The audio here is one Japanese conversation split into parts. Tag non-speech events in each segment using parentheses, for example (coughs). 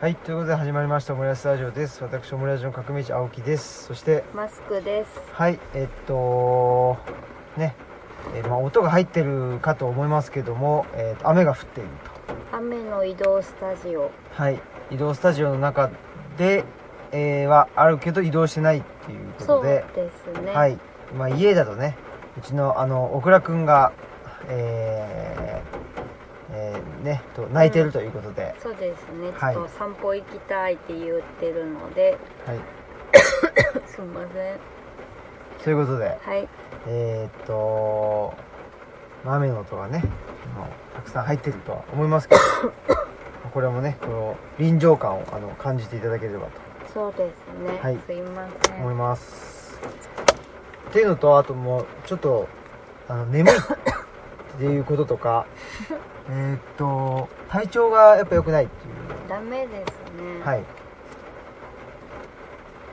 はい、ということで始まりました、オムライスラジオです。私、オムライスの革命児青木です。そして、マスクです。はい、えっと、ね、えーまあ、音が入ってるかと思いますけども、えーと雨が降っている雨の移動スタジオ。と。はい、移動スタジオの中で、えーはあるけど移動してないっていうこそうとで、ですね。はい、まあ、家だとね、うちの、あの、小倉くんが、えーえーね、と泣いてるということで、そうですね。ちはいょっと散歩行きたいって言ってるので、はい、(coughs) すみません。そういうことで、はい。えーっと、まあ雨の音がね、もうたくさん入ってるとは思いますけど、(coughs) これもね、この臨場感をあの感じていただければそうですね。はいすいません。と思います。っていうのと、あともう、ちょっと、あの、眠い (coughs) っていうこととか、(laughs) えーっと、体調がやっぱ良くないっていう。ダメですね。はい。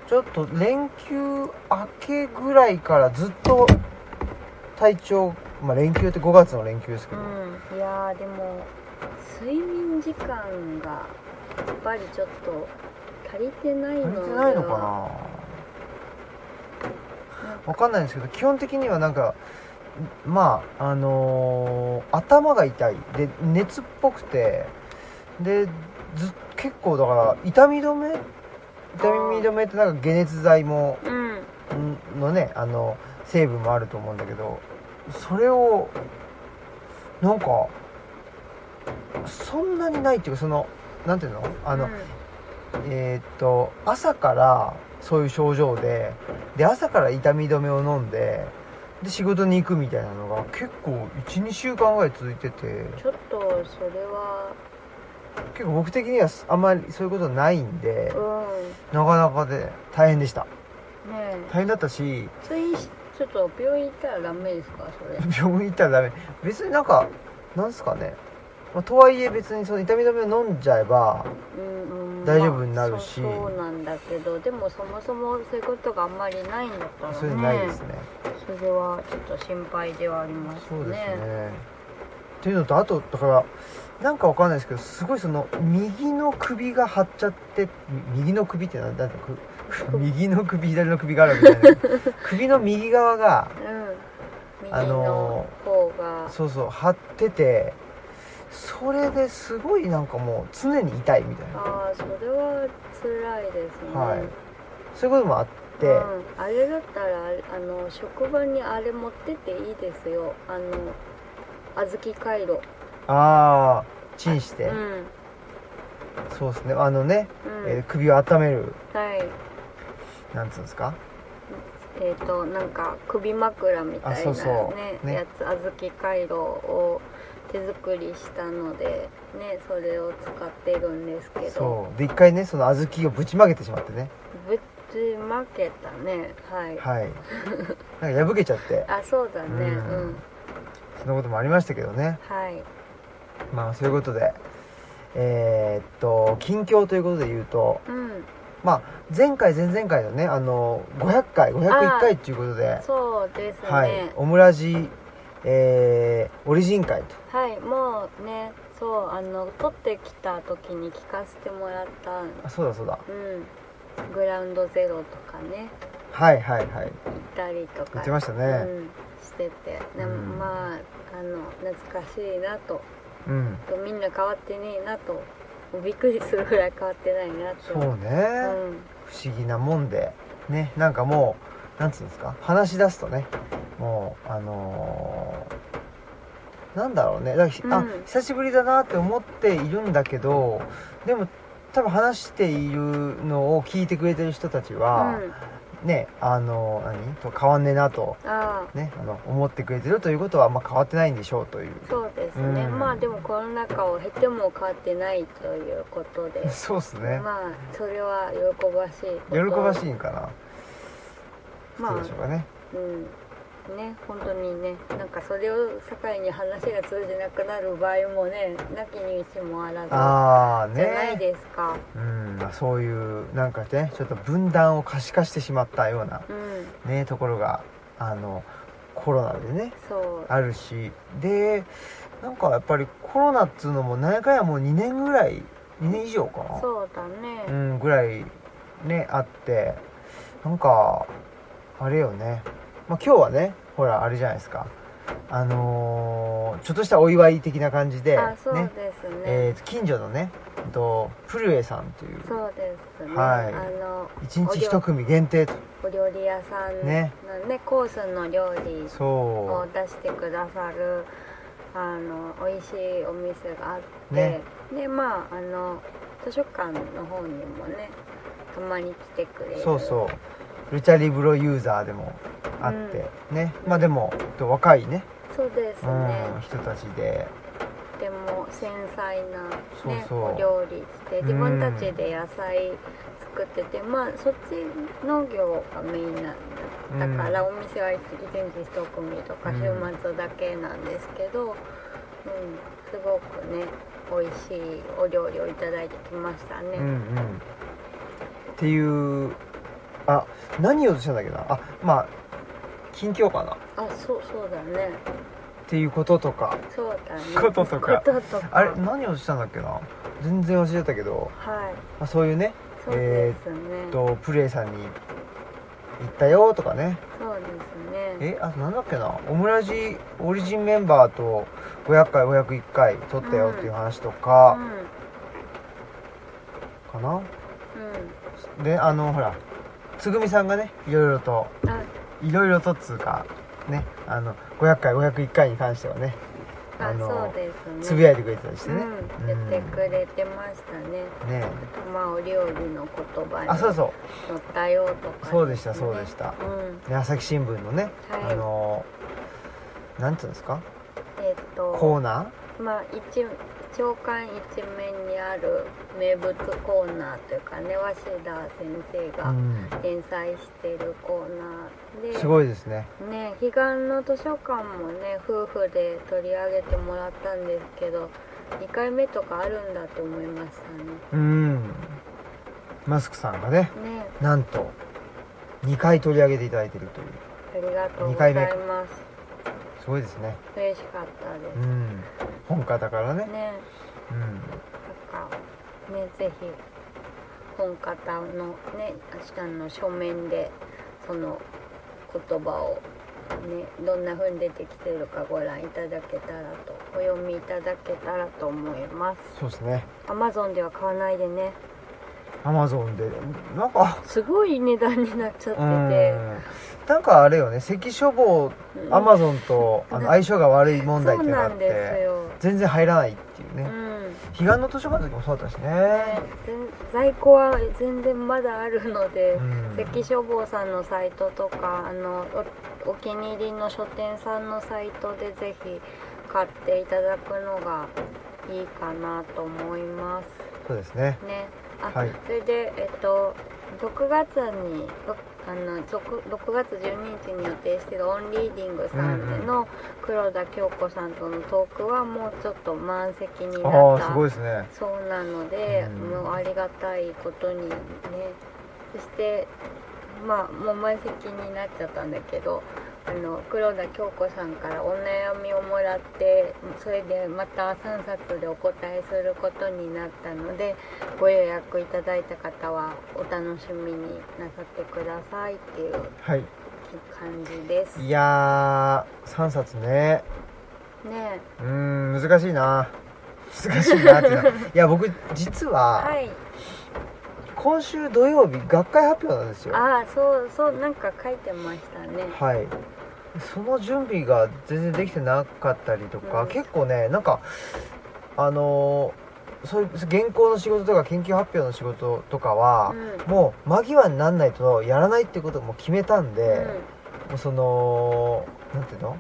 ちょっと連休明けぐらいからずっと体調、まあ連休って5月の連休ですけど、うん。いやーでも睡眠時間がやっぱりちょっと足りてないの足りてないのかなわかんないんですけど、基本的にはなんか、まあ、あのー頭が痛い。で、熱っぽくて、で、ず結構だから、痛み止め？痛み止めってなんか解熱剤も、うん。んのね、あの、成分もあると思うんだけど、それを、なんか、そんなにないっていうか、その、なんていうの？あの、うんえーっと朝からそういう症状でで朝から痛み止めを飲んでで仕事に行くみたいなのが結構12週間ぐらい続いてて。ちょっとそれは。結構僕的にはあんまりそういうことないんでうなかなかで大変でした。ん。ねえ。大変だったしついちょっと病院行ったらダメですかそれ？(laughs) 病院行ったらダメ。別になんかなんすかね、まあとはいえ別にその痛み止めを飲んじゃえば大丈夫になるし。まあそうなんだけどでもそもそもそういうことがあんまりないんだったらね。それないですね。それはちょっと心配ではありますね。そうですね。っていうのとあとだからなんかわかんないですけどすごいその右の首が張っちゃってみ右の首ってなんだなんだく右の首左の首があるわけじゃない。(laughs) 首の右側がうん。あ右のそうそう張っててそれですごいなんかもう常に痛いみたいな。ああそれは辛いですね。はい。そういうこともあって、うん、あれだったらあの職場にあれ持ってっていいですよ。あの小豆回路。ああチンして、うん。そうですね。あのね、うん、えー首を温める。はい。なんつうんですか？えー、となんか首枕みたいなねね。やつ小豆回路を手作りしたのでねそれを使ってるんですけど。そう。で一回ねその小豆をぶちまけてしまってね。ぶちまけたね。はい。はい。なんか破けちゃって。(laughs) あそうだね。ううん。ん、そんなこともありましたけどね。はい。まあそういうことで。えーっと近況ということで言うとうん。まあ前回前々回のねあの500回501回っていうことでそうですね。はい。オムラジえー、オリジン会とはいもうねそうあの撮ってきた時に聞かせてもらった。あそうだそうだ。うん。グラウンドゼロとかね。はいはいはい。行ったりとか。言ってましたね。うん、してて、でもうん。まああの懐かしいなと。うん。とみんな変わってねえなと。びっくりするぐらい変わってないなと。そうね、うん。不思議なもんで。ねなんかもうなんつうんですか？話し出すとねもうあのーなんだろうね。だからうん。久しぶりだなって思っているんだけどでも多分話しているのを聞いてくれてる人たちは、うん、ねあの何？と変わんねえなとああ。ねあの思ってくれてるということは、まあ、変わってないんでしょうという。そうですね、うん。まあでもコロナ禍を経ても変わってないということで。(laughs) そうっすね、まあそれは喜ばしい喜ばしいんかな、まどうでしょうかね。あうんね本当にねなんかそれを境に話が通じなくなる場合もねなきにしもあらずああね。じゃないですか、うんまあそういうなんかねちょっと分断を可視化してしまったようなうん。ねところがあのコロナでねあるし。でなんかやっぱりコロナっつうのも何やかんやもう2年ぐらい2年以上かな。そうだね。うんぐらいねあってなんかあれよね、まあ、今日はねほらあれじゃないですか。あのーちょっとしたお祝い的な感じであそうねですね。えー近所のねえっとフルエさんという。そうですね、はい。あの1日1組限定と。お料理屋さんのねね。コースの料理をそ出してくださるあの美味しいお店があって、ね。でまああの図書館の方にもねたまに来てくれる。うそうそうルチャリブロユーザーでもあって、ね。まあでもえっと若いね。そうですね、うん、人たちで。とても繊細な、ね、そうそう。お料理して自分たちで野菜作ってて、まあそっち農業がメインなんだから、お店は一日一組とかうん。週末だけなんですけど、うんすごくね美味しいお料理をいただいてきましたね、うんうん。っていうあ何言おうとしたんだっけな？あまあ近況かな。っあそうそうだね。ていうこととか。そうだね。こととか。こととか。あれ何をしたんだっけな？全然忘れたけど、はい。まあ、そういうねそうですね、えっとプレイさんに行ったよとかね。そうですね。えあとなんだっけな？オムラジオリジンメンバーと500回501回撮ったよっていう話とうかん。かな、うであのほらつぐみさんがねいろいろといろいろとっつうかねあの500回501回に関してはねああのそうですね。つぶやいてくれてたりしてね、うん、言ってくれてましたね、ね。まあお料理の言葉にあそうそう。載ったよとか、そうでしたそうでした。うん。ね朝日新聞のね、はい。あのなんていうんですか？えっとコーナまあ一長官一面にある名物コーナーというかね鷲田先生ー、がうん、連載してるコーナーで、すごいですね。ね彼岸の図書館もね夫婦で取り上げてもらったんですけど2回目とかあるんだと思いましたうん。マスクさんがねね。ねなんと2回取り上げていただいてるという。ありがとう二ござい回ますすごいですね。嬉しかったでうん。本家だからね。すね。うんなんかねぜひ本方のね明日の書面でその言葉をねどんな風に出てきてるかご覧いただけたらとお読みいただけたらと思います。そうですね。Amazon では買わないでね。アマゾンで。なんか。すごい値段になっちゃってうん。てなんかあれよね関書房うんアマゾンとあの相性が悪い問題っていうのがあってよ。全然入らないっていううねん。彼岸の図書館の時もそうだったしね。ね全在庫は全然まだあるので、うん。関書房さんのサイトとかあのおお気に入りの書店さんのサイトでぜひ買っていただくのがいいかなと思います。そうですね。ね。あ、はい。それでえっと6月にろあの 6, 6月12日に予定してるオンリーディングさんでの黒田京子さんとのトークはもうちょっと満席になったすごいですね。そうなので、うん。もうありがたいことにね。そしてまあもう満席になっちゃったんだけどあの黒田京子さんからお悩みをもらってそれでまた3冊でお答えすることになったのでご予約いただいた方はお楽しみになさってくださいっていうはい。感じです。いやー3冊ね。ねうーん難しいな。難しいなっていうの (laughs) いや僕実ははい。今週土曜日学会発表なんですよ。ああそうそうなんか書いてましたね。はいその準備が全然できてなかったりとか、うん結構ねなんかあのーそういう原稿の仕事とか研究発表の仕事とかは、うん。もう間際になんないとやらないってことをもう決めたんで、もうそのなんていうの？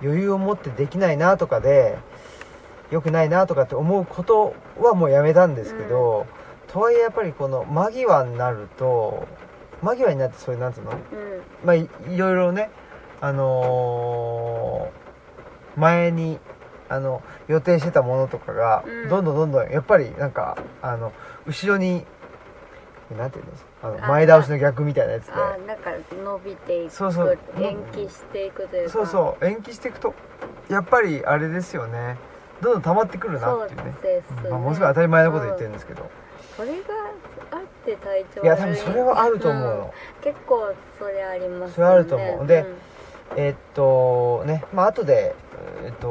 余裕を持ってできないなとかで良くないなとかって思うことはもうやめたんですけど、とはいえやっぱりこの間際になると間際になってそういうなんていうの？うんうん。まあいいろいろねあのー前にあの予定してたものとかが、うん。どんどんどんどんやっぱりなんかあの後ろになんていうんですあのあ前倒しの逆みたいなやつで。あなんか伸びていくそうそう。延期していくというか。そうそう。延期していくとやっぱりあれですよね。どんどん溜まってくるなっていうね。ですね、まあ、ものすごい当たり前のこと言ってるんですけど、それがあって体調悪い。や多分それはあると思うの、ん。結構それありますよね。それあると思う。でんえーっとねまあ後でえーっと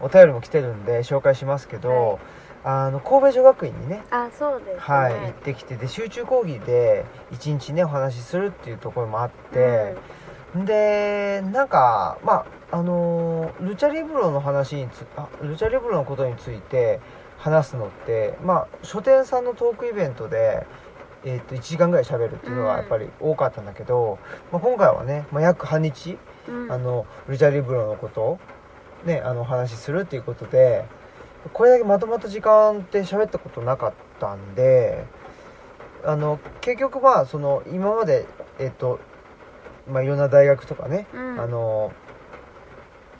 お便りも来てるんで紹介しますけど、あの神戸女学院にねあそうですね。はい、行ってきてで集中講義で一日ねお話しするっていうところもあって、でなんかまああのールチャリブロの話につあルチャリブロのことについて話すのってまあ書店さんのトークイベントで、えー、と1時間ぐらい喋るっていうのがやっぱり多かったんだけど、まあ、今回はね、まあ、約半日、うん。うんあのルチャリブロのことをねあのお話しするっていうことでこれだけまとまった時間って喋ったことなかったんであの結局まあその今までえっ、とまあいろんな大学とかね、うん。あの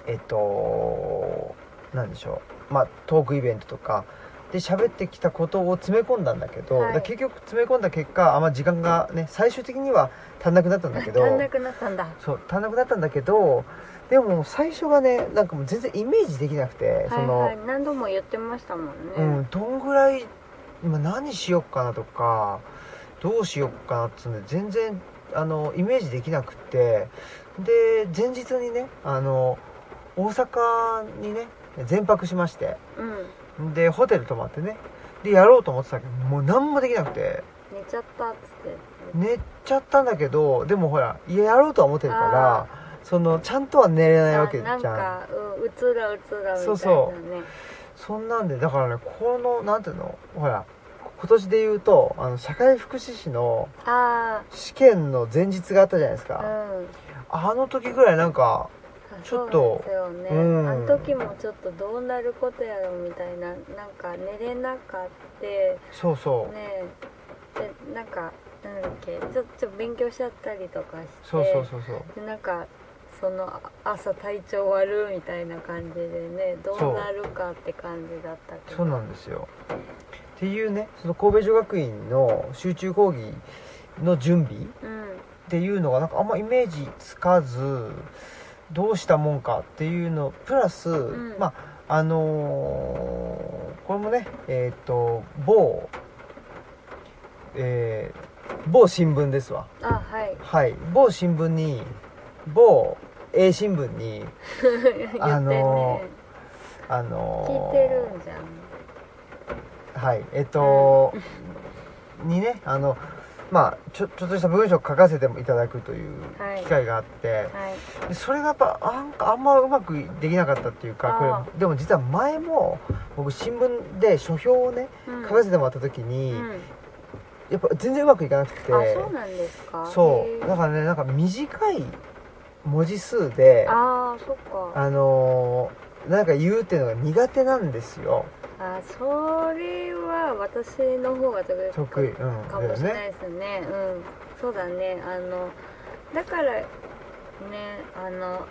えっ、となんでしょうまあトークイベントとかで喋ってきたことを詰め込んだんだけど、はい。結局詰め込んだ結果あんま時間がね最終的には足んなくなったんだけど足んなくなったんだ。そう足んなくなったんだけどでも最初がねなんかもう全然イメージできなくて、はいはい。何度も言ってましたもんね、うん、どんぐらい今何しよっかなとかどうしよっかなっつうんで全然あのイメージできなくってで前日にねあの大阪にね全泊しましてうんでホテル泊まってね。でやろうと思ってたけどもう何もできなくて。寝ちゃったっつって。寝ちゃったんだけどでもほらいややろうとは思ってるからそのちゃんとは寝れないわけじゃん。あなんか、うん、うつらうつらみたいなね。そうそそんなんでだからねこのなんていうのほら今年で言うとあの社会福祉士のあ試験の前日があったじゃないですか、あうん。あの時ぐらいなんかあちょっとそうですよね、うん。あの時もちょっとどうなることやろみたいななんか寝れなかってそうそう、ねでなんかなんだっけちょっと勉強しちゃったりとかしてそうそうそうそう。でなんかそのあ朝体調悪いみたいな感じでねどうなるかって感じだったけど。そう。なんですよ。っていうねその神戸女学院の集中講義の準備うんっていうのがなんかあんまイメージつかずどうしたもんかっていうのプラス、ん。まああのーこれもねえっ、と某えー某新聞ですわ。あはい。はい。某新聞に某 A 新聞に (laughs) ね、あのあのー聞いてるんじゃん。はい。えっ、とにねあのまあちょちょっとした文章を書かせてもいただくというはい。機会があって、はい。でそれがやっぱあんあんまうまくできなかったっていうかこあれでも実は前も僕新聞で書評をねうん。書かせてもらった時に、うん。やっぱ全然うまくいかなくて。あそうなんですか？そう。だからねなんか短い文字数であああそっかのーなんか言うっていうのが苦手なんですよあそれは私の方が得意得意うんかもしれないですね。うん。そうだね。あのだからねあの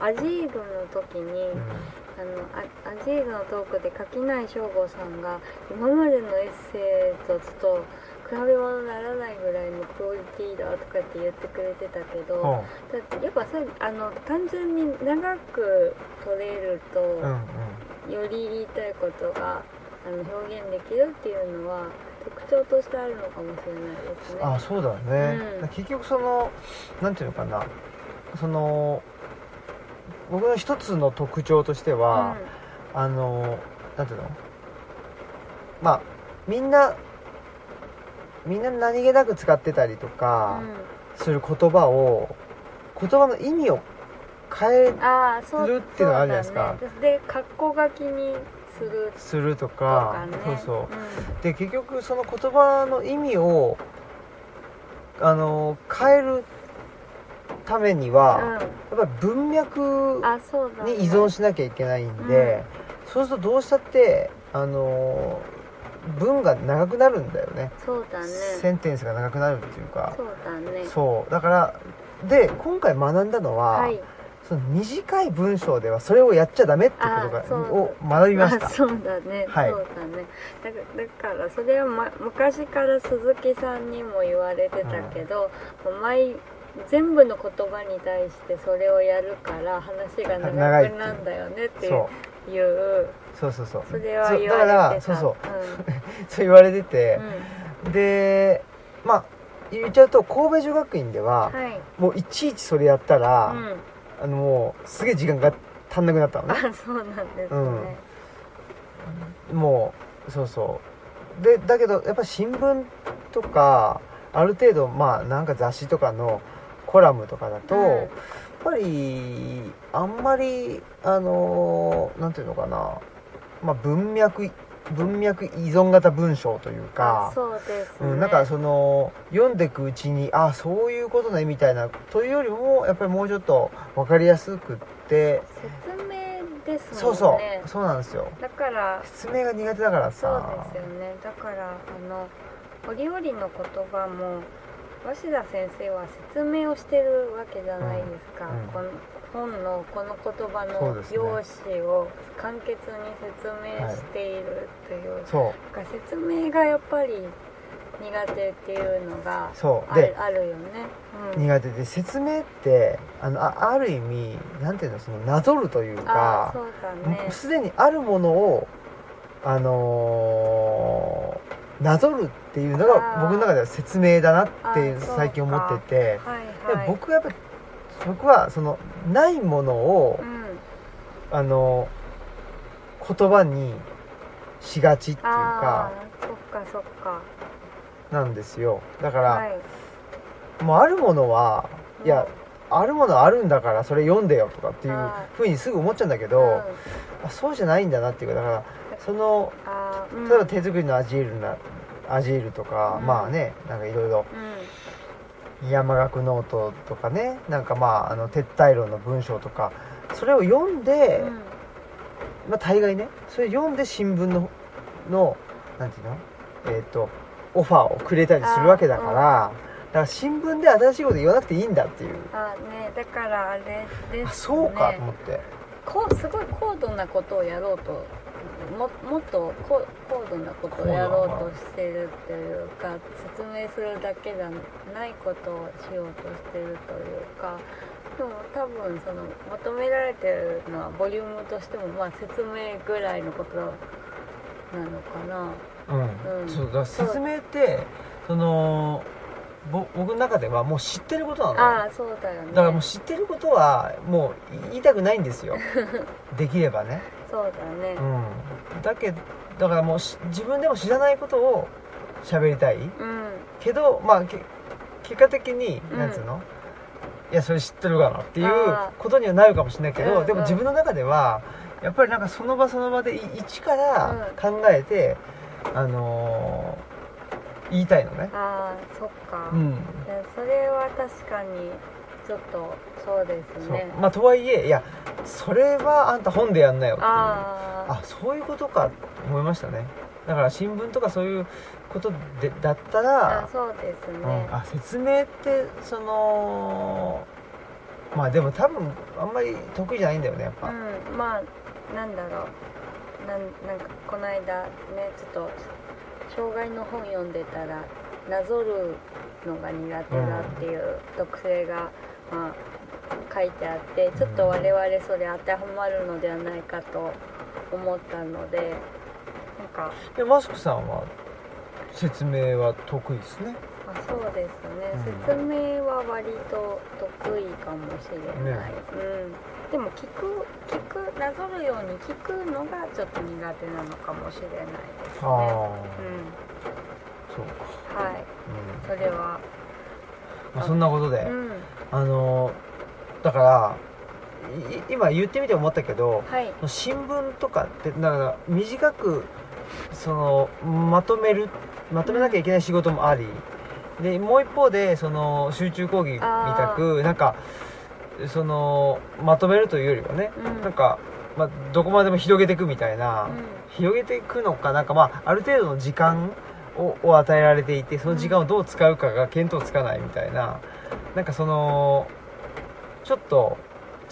アジードの時に、うん。あのあアジードのトークで垣内翔吾さんが今までのエッセイとちょっと比べ物にならないぐらいのクオリティだとかって言ってくれてたけど、うん。だってやっぱさあの単純に長く取れると、うんうんより言いたいことがあの表現できるっていうのは特徴としてあるのかもしれないですね。あそうだね、うん。結局そのなんていうのかな。その僕の一つの特徴としては、あのなんていうの？まあみんなみんな何気なく使ってたりとうんかうん。する言葉を言葉の意味を変えるっていうのがあるじゃないですか。ね、で格好書きにする。するととかかね。そうそう。うん。で結局その言葉の意味をあの変えるためには、やっぱり文脈に依存しなきゃいけないんで、そうするとどうしたってあの文が長くなるんだよね。そうだね。センテンスが長くなるっていうか。そうだね。そう。だからで今回学んだのは、はいその短い文章ではそれをやっちゃダメってことがを学びました。あそうだね、はい。そうだね。だからだからそれは、ま、昔から鈴木さんにも言われてたけど、もう毎全部の言葉に対してそれをやるから話が長くなんだよねっていう。そいう。そうそうそう。それは言われてた。だからそう。そう (laughs) そう言われててう、ん。でまあ言っちゃうと神戸女学院ではうん、はい、もういちいちそれやったら、うん、あのもうすげえ時間が足んなくなったのね。あそうなんですね、もうそうそう。でだけどやっぱ新聞とかある程度まあなんか雑誌とかのコラムとかだと、うん。やっぱりあんまりあのなんていうのかな、まあ、文脈文脈依存型文章というあかそうですね、うん、なんかその読んでいくうちにあそういうことねみたいなというよりもやっぱりもうちょっと分かりやすくって説明ですもんね。そうそうそうなんですよ。だから説明が苦手だからそうさですよね。だからあの折々の言葉も鷲田先生は説明をしてるわけじゃないですか、うんうん。この本のこの言葉の用紙を簡潔に説明しているという、そう。か説明がやっぱり苦手っていうのがあそう。でるあるよね、うん、苦手で説明ってあのあある意味なんていうのそのなぞるというあかすでにあるものをあのーなぞるっていうのが僕の中では説明だなって最近思っててではいはい。僕はやっぱ僕はそのないものをうん。あの言葉にしがちっていうかそっかそっか。なんですよ。だから、はい。もうあるものはいやあるものはあるんだからそれ読んでよとかっていうあふうにすぐ思っちゃうんだけうん。そうじゃないんだなっていうかだからその例えば手作りのアジールなアジールとか、うん。まあねなんかいろいろ。うん山岳ノートとかねなんかまああの撤退論の文章とかそれを読んで、うん。まあ大概ねそれ読んで新聞ののなんていうの？えっ、とオファーをくれたりするわけだから、だから新聞で新しいこと言わなくていいんだっていう、あねだからあれですね。あそうかと思って、こうすごい高度なことをやろうとももっと高高度なことをやろうとしてるっていうか説明するだけじゃないことをしようとしてるというかでも多分その求められてるのはボリュームとしてもまあ説明ぐらいのことなのかな。うん。うん。そうだ説明ってそのぼ僕の中ではもう知ってることなの。よああそうだよね。だからもう知ってることはもう言いたくないんですよ。(laughs) できればねそうだね。うん。だけどだからもうし自分でも知らないことを喋りたい。うん。けどまあけ結果的にうん。なんつうの、いやそれ知ってるかなっていうことにはなるかもしれないけど、うんでも自分の中ではやっぱりなんかその場その場でい一から考えて、あのー言いたいのね。ああそっか、うん。それは確かにちょっとそうですね。まあとはいえいやそれはあんた本でやんなよっていう。あああそういうことかって思いましたね。だから新聞とかそういうことでだったあらそうですね、うん、あ説明ってそのまあでも多分あんまり得意じゃないんだよねやっぱ、うん、まあなんだろう。なんなんかこの間ねちょっと障害の本読んでたらなぞるのが苦手だっていう特性が、まあ、書いてあってちょっと我々それ当てはまるのではないかと思ったのでなんか。でマスクさんは説明は得意ですね。あそうですね、うん。説明は割と得意かもしれない、ね。うん。でも聞く聞くなぞるように聞くのがちょっと苦手なのかもしれないですね。ああうん。そうか、はい。うん。それはまあ、そんなことで、うん。あのだからい今言ってみて思ったけどはい。新聞とかってだから短くそのまとめるまとめなきゃいけない仕事もありでもう一方でその集中講義みたくなんかそのまとめるというよりはね、うん。なんか、まあ、どこまでも広げていくみたいな、うん。広げていくのかなんかまあある程度の時間をを与えられていてその時間をどう使うかが見当つかないみたいななんかそのちょっと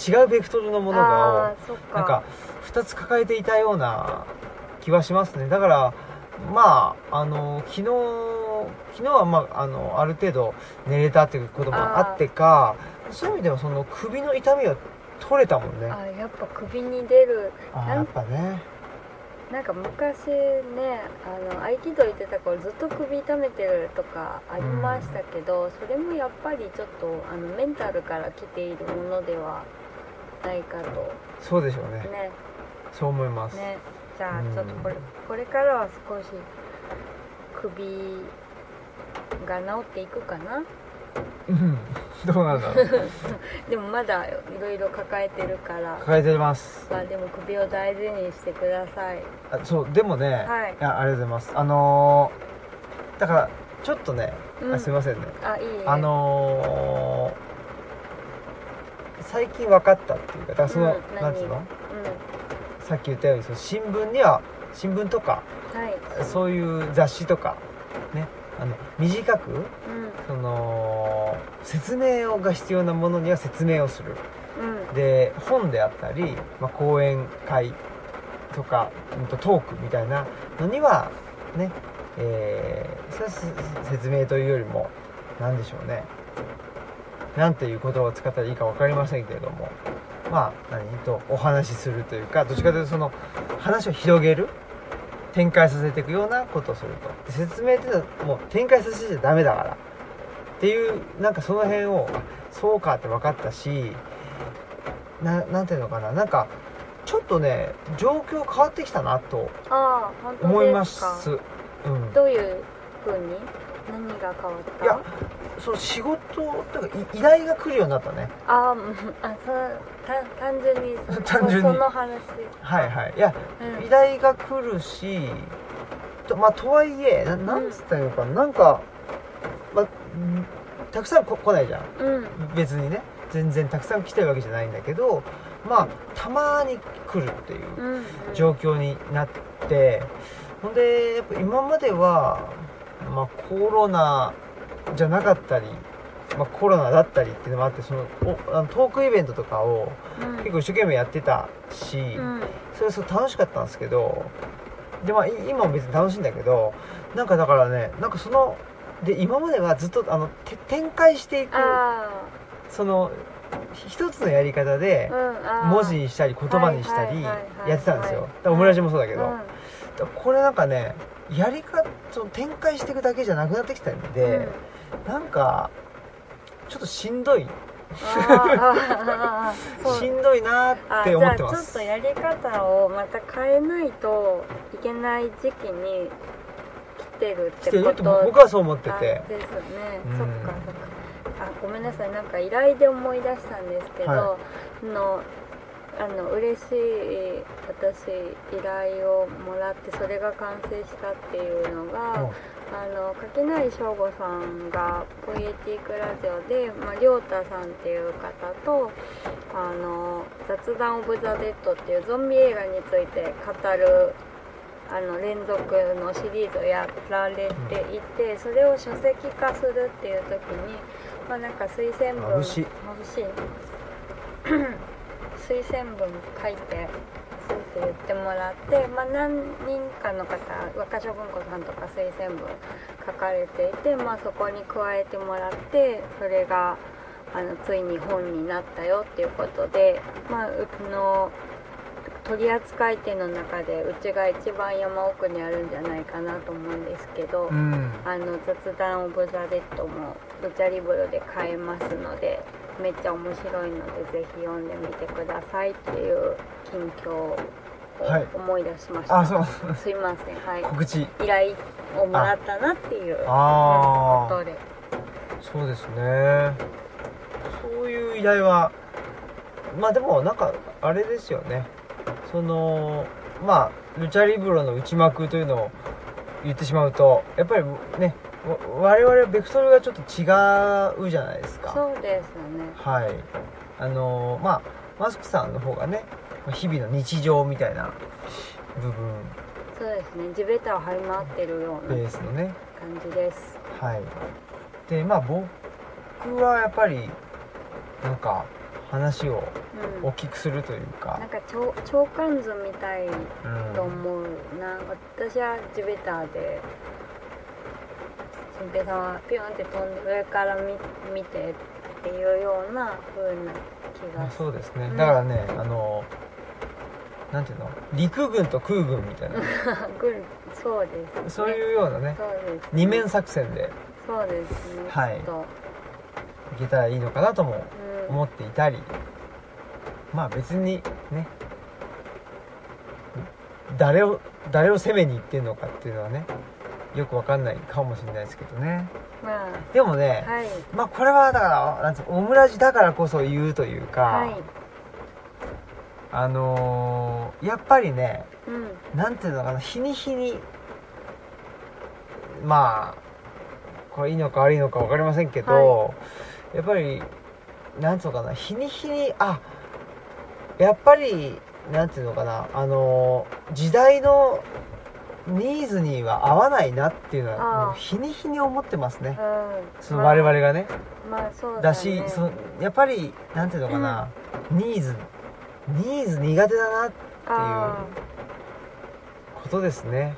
違うベクトルのものあがなんか2つ抱えていたような気はしますね。だからまああの昨日昨日はまああのある程度寝れたっていうこともあってかそういう意味ではその首の痛みは取れたもんね。あやっぱ首に出る。あやっぱねなんか昔ねあの合気道行ってた頃ずっと首痛めてるとかありましたけど、それもやっぱりちょっとあのメンタルから来ているものではないかと。そうでしょうね。ね。そう思います、ね。じゃあうん。ちょっとこれこれからは少し首が治っていくかな？うん。どうなんだろうでもまだいろいろ抱えてるから。抱えてます。まあでも首を大事にしてください。あそうでもね、はい。やありがとうございます。あのーだからちょっとね、うん。あすいませんね。あいいねあのー最近分かったっていうかだからその、うんなんつうの？何さっき言ったようにその新聞には新聞とかうんはい。そういう雑誌とかねあの短くうん。その説明をが必要なものには説明をする。うん。で本であったり、まあ、講演会とかトークみたいなのにはねえーそれはす説明というよりも何でしょうね。なんていう言葉を使ったらいいか分かりませんけれども。まあ何？とお話しするというかどっちかというとその話を広げる展開させていくようなことをすると。で説明っていうのはもう展開させちゃダメだから。っていうなんかその辺をあそうかって分かったしななんていうのかな。なんかちょっとね状況変わってきたなとああ本当思います。うん。どういうふうに？何が変わった？いやそう仕事というかい依頼が来るようになったね。ああそうた単純にそ単純に。その話。はいはい。いやうん。依頼が来るしとまあとはいえななんつったらいいのかな？なんか、まあ、うんたくさんこ来ないじゃん。うん。別にね。全然たくさん来てるわけじゃないんだけどまあたまに来るっていううんうん。状況になってほんでやっぱ今までは、まあ、コロナじゃなかったり、まあ、コロナだったりっていうのもあってそのおあのトークイベントとかをうん。結構一生懸命やってたし、うん。それは楽しかったんですけどでまあい今も別に楽しいんだけどなんかだからねなんかそので今まではずっとあのて展開していくあそのひ一つのやり方で文字にしたり言葉にしたりやってたんですよ。オムラジもそうだけど、これなんかねやり方その展開していくだけじゃなくなってきたんで、なんかちょっとしんどい。しんどいなあって思ってますじゃあちょっとやり方をまた変えないといけない時期に来てるってこと僕はそう思ってあてですよね、うん。そっかそっか。あごめんなさい。なんか依頼で思い出したんですけど、はのあの嬉しい私依頼をもらってそれが完成したっていうのが、うん。あの柿内翔吾さんがポイエティックラジオで、まあ、りょうたさんっていう方とあの雑談オブザ・デッドっていうゾンビ映画について語るあの連続のシリーズをやられていて、それを書籍化するっていう時にまあなんか推薦文眩しい。眩しい推薦文書いてそうって言ってもらって、まあ、何人かの方若所文庫さんとか推薦文書かれていて、まあ、そこに加えてもらってそれがあのついに本になったよっていうことで、まあ、うちの取扱店の中でうちが一番山奥にあるんじゃないかなと思うんですけど、うん。あの雑談オブザ・デッドもルチャリブロで買えますのでめっちゃ面白いのでぜひ読んでみてくださいっていう近況をはい。思い出しました、あそう。すいません。はい。告知。依頼をもらったなっていう。あ。あことで。そうですね。そういう依頼はまあでもなんかあれですよね。そのまあルチャリブロの内幕というのを言ってしまうとやっぱりねわ我々はベクトルがちょっと違うじゃないですか。そうですね。はい。あのまあマスクさんの方がね日々の日常みたいな部分。そうですね。地べたを張り回ってるようなベースのね。感じです。はい。でまあ僕はやっぱりなんか話をうん。大きくするというか。なん、か超長官図みたいうんと思う。な私は地べたで新平さんはピュンって飛んで上から見見てっていうような風ながする。そうですね、うん。だからねあのなんていうの？陸軍と空軍みたいな。(laughs) 軍そうです、ね、そういうようなねそうです、ね、二面作戦で。そうですね。はい。いけたらいいのかなともうん。思っていたり。まあ別にね。誰を誰を攻めに行ってるのかっていうのはねよくわかんないかもしれないですけどね。までもね、あはい。まあこれはだからなんつうのオムラジだからこそ言うというか、はい。あのーやっぱりねうん。なんていうのかな日に日にまあこれいいのか悪いのか分かりませんけど、やっぱりなんつうのかな日に日にあやっぱりなんていうのかなあのー時代のニーズには合わないなっていうのはもう日に日に思ってますね。うん。その我々がね。まあそうだ,、ね、だしそのやっぱりなんていうのかな、ニーズ。ニーズ苦手だなってあことですね。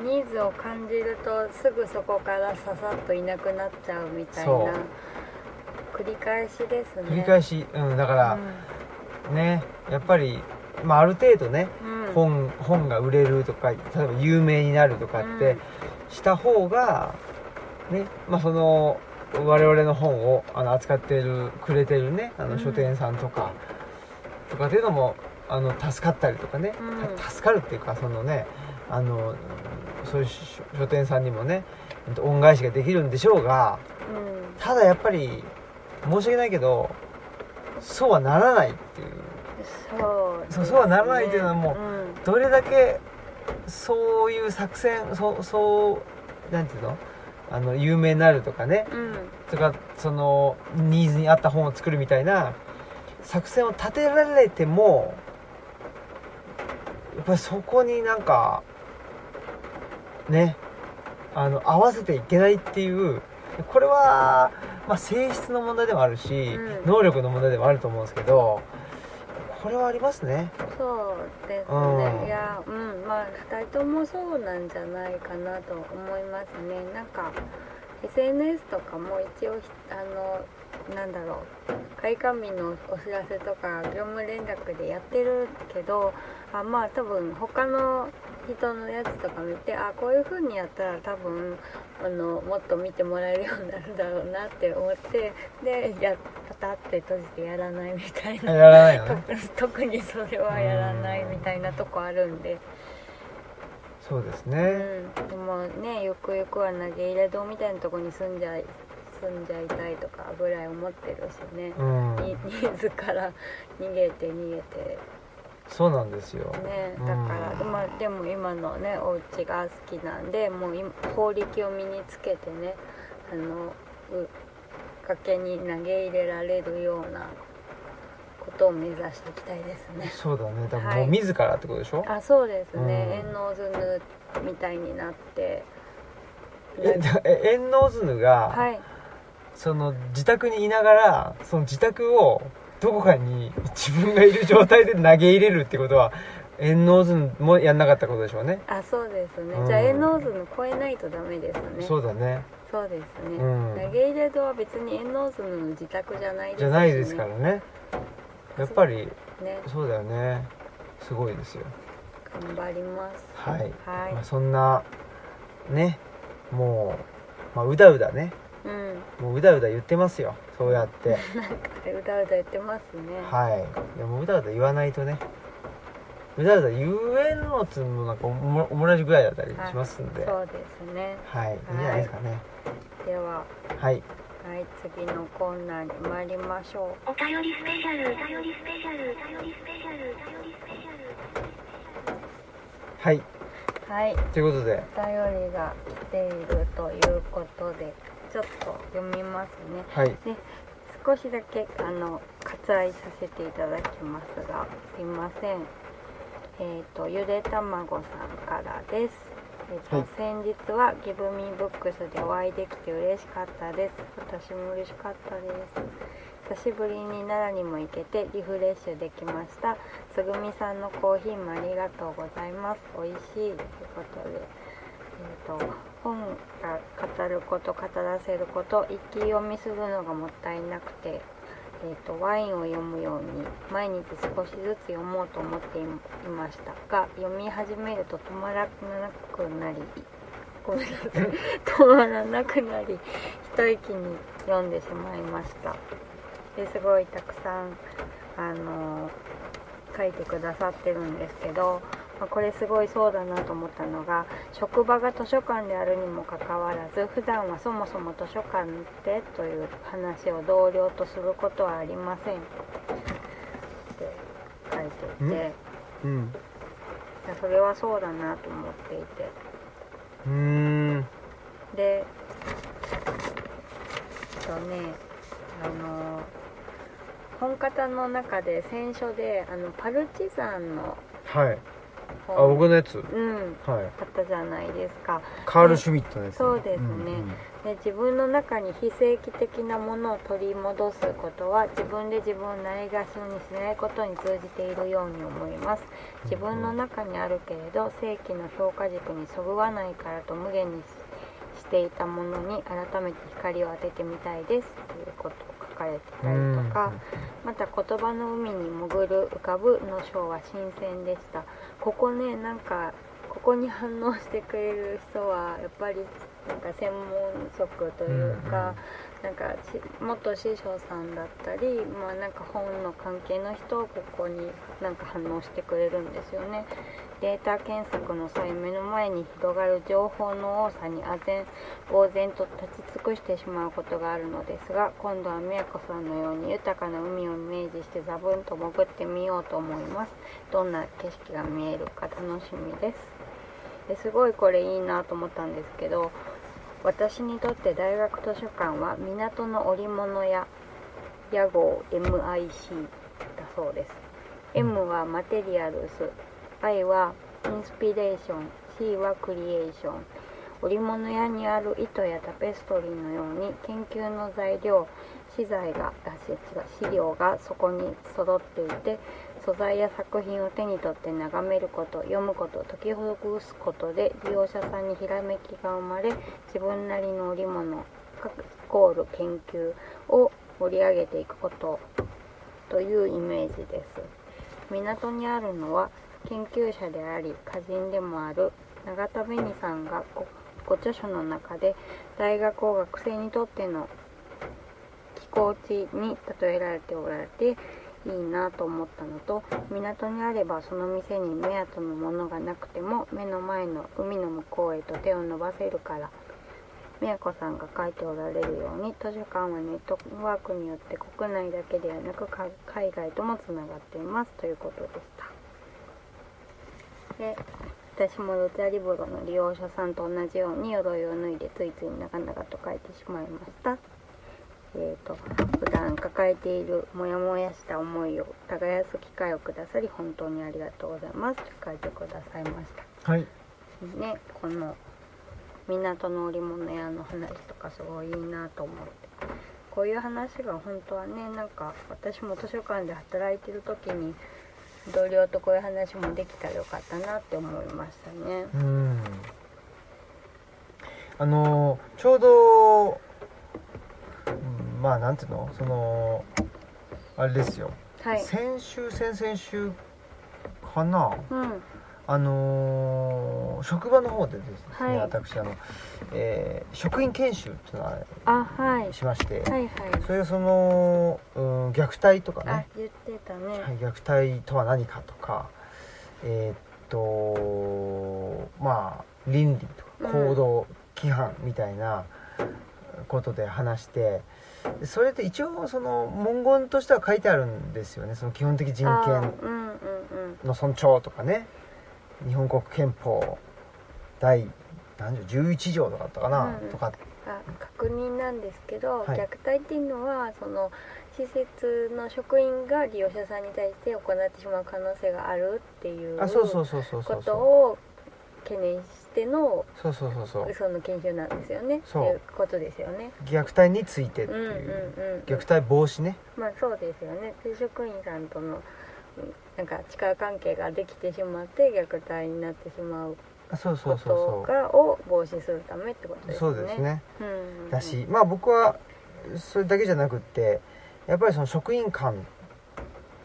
ーニーズを感じるとすぐそこからささっといなくなっちゃうみたいな。繰り返しですね。繰り返し、うん、だから、ねやっぱり、まあ、ある程度ねうん。うん本本が売れるとか例えば有名になるとかってした方が、ねまあ、その我々の本をあの扱ってるくれてるねあうん。の書店さんとか、とかっていうのもあの助かったりとかね、助かるっていうかそのねあのそういう書書店さんにもね恩返しができるんでしょうがうん。ただやっぱり申し訳ないけどそうはならないっていうそう。そうそうはならないっていうのはもううん。どれだけそういう作戦そうそうなんていうの？あの有名になるとかね。うん。とかそのニーズに合った本を作るみたいな作戦を立てられてもやっぱりそこになんかねあの合わせていけないっていうこれは、まあ、性質の問題でもあるし、うん。能力の問題でもあると思うんですけどこれはありますね。そうですね、うん。いやうんまあ2人ともそうなんじゃないかなと思いますね。なんか SNS とかも一応ひあのなんだろう。開館日のお知らせとか業務連絡でやってるけどあまあ多分他の人のやつとか見てあこういう風にやったら多分あのもっと見てもらえるようになるだろうなって思ってでやパタって閉じてやらないみたいな。やらないよね。特特にそれはやらないみたいなとこあるんで、うそうですね、ん、でもねゆくゆくは投げ入れ堂みたいなとこに住んじゃい住んじゃいたいとかぐらい思ってるしね、うん。ニニーズから逃げて逃げて。そうなんですよ。ねうん。だから、でまあでも今のねお家が好きなんでもう今法力を身につけてねあのう崖に投げ入れられるようなことを目指していきたいですね。そうだね。多分はい。もう自らってことでしょ、あそうですね。うん。円ノーズヌみたいになって。えだえ円ノーズヌが、はい。その自宅にいながらその自宅をどこかに自分がいる状態で投げ入れるってことは円ノーズヌもやんなかったことでしょうね。あそうですね、うん。じゃあ円ノー超えないとダメですね。そうだねそうですね、うん。投げ入れ堂は別に円ズヌの自宅じゃないですし、ね、じゃないですからね。やっぱりね。そうだよね。すごいですよ。頑張ります。はい、はい。まあ、そんなね。もう、まあ、うだうだね。うん。もううだうだ言ってますよ。そうやって。(laughs) なんかうだうだ言ってますね。はい。いやもううだうだ言わないとねうだうだ言えんのつもなんかおもおもらじぐらいだったりしますんで。そうですね。はいい。いんじゃないですかね。でははい。はい次のコーナーに参りましょお便りスペシャル、お便りスペシャル、お便りスペシャル、お便りスペシャル。はい、うはい。ということで。お便りが来ているということでちょっと読みますね。はい。で少しだけあの割愛させていただきますがすいませんえっ、とゆでたまごさんからです。えっ、と、はい。先日はギブミーブックスでお会いできて嬉しかったです。私も嬉しかったです。久しぶりに奈良にも行けてリフレッシュできました。つぐみさんのコーヒーもありがとうございます。美味しいということで。えー、と本が語ること語らせること一気読みするのがもったいなくてえー、とワインを読むように毎日少しずつ読もうと思っていましたが読み始めると止まらなくなりごめんなさい。(laughs) 止まらなくなり一息に読んでしまいました。ですごいたくさんあの書いてくださってるんですけど、まあこれすごいそうだなと思ったのが職場が図書館であるにもかかわらず普段はそもそも図書館でという話を同僚とすることはありません。って書いていて。うん。それはそうだなと思っていて。うーん。でえっとねあの本方の中で選書であのパルチザンのはいあ本僕のやつ。うん。はい。あったじゃないですか。カール・シュミットのやつ。そうですね。んうんで自分の中に非正規的なものを取り戻すことは自分で自分をないがしろにしないことに通じているように思います。自分の中にあるけれど正規の評価軸にそぐわないからと無限にししていたものに改めて光を当ててみたいです。ということかれてたりとかまた言葉の海に潜る浮かぶの章は新鮮でした。ここねなんかここに反応してくれる人はやっぱりなんか専門職というか、なんかし元師匠さんだったりまあなんか本の関係の人をここになんか反応してくれるんですよねデータ検索の際目の前に広がる情報の多さに唖然呆然と立ち尽くしてしまうことがあるのですが今度は宮子さんのように豊かな海をイメージして座ブンと潜ってみようと思います。どんな景色が見えるか楽しみです。ですごいこれいいなと思ったんですけど私にとって大学図書館は港の織物屋屋号 MIC だそうです。M はマテリアルス。I はインスピレーション C はクリエーション。織物屋にある糸やタペストリーのように研究の材料資材が資料がそこに揃っていて素材や作品を手に取って眺めること読むこと解きほぐすことで利用者さんにひらめきが生まれ自分なりの織物イコール研究を盛り上げていくことというイメージです。港にあるのは研究者であり歌人でもある永田紅さんがご著書の中で大学を学生にとっての寄港地に例えられておられていいなと思ったのと港にあればその店に目当てのものがなくても目の前の海の向こうへと手を伸ばせるから宮子さんが書いておられるように図書館はネットワークによって国内だけではなく海外ともつながっていますということでした。で私もルチャリブロの利用者さんと同じように鎧を脱いでついつい長々と書いてしまいました。えー、と普段抱えているモヤモヤした思いを耕す機会をくださり本当にありがとうございますと書いてくださいました。はい。ねこの港の織物屋の話とかすごいいいなと思って。こういう話が本当はねなんか私も図書館で働いてる時に同僚とこういう話もできたらよかったなって思いましたね。うん。あのちょうど、うんまあなんていうの？そのあれですよ、はい。先週先々週かな？うんあのー職場の方でですね、はい。私あの、えー職員研修っていうのをあはい。しまして、はいはい。それでその、うん、虐待とかあね、言ってたね、はい、虐待とは何かとかえーっとまあ倫理とか行動規範みたいなことで話してでそれって一応その文言としては書いてあるんですよね。その基本的人あ権うんうんうん。の尊重とかね日本国憲法第何条11条とかだったかな、うん。とか。あ確認なんですけど、はい。虐待っていうのはその施設の職員が利用者さんに対して行ってしまう可能性があるっていうことを懸念してのそうそうそうそう。その研修なんですよね。そう。いうことですよね。虐待についてってう。んうんいう、うん。虐待防止ね。まあそうですよね。で職員さんとのうんなんか力関係ができてしまって虐待になってしまうあそうそこうそう。とがを防止するためってことですね。そうですね。うんうんうん。だしまあ僕はそれだけじゃなくってやっぱりその職員間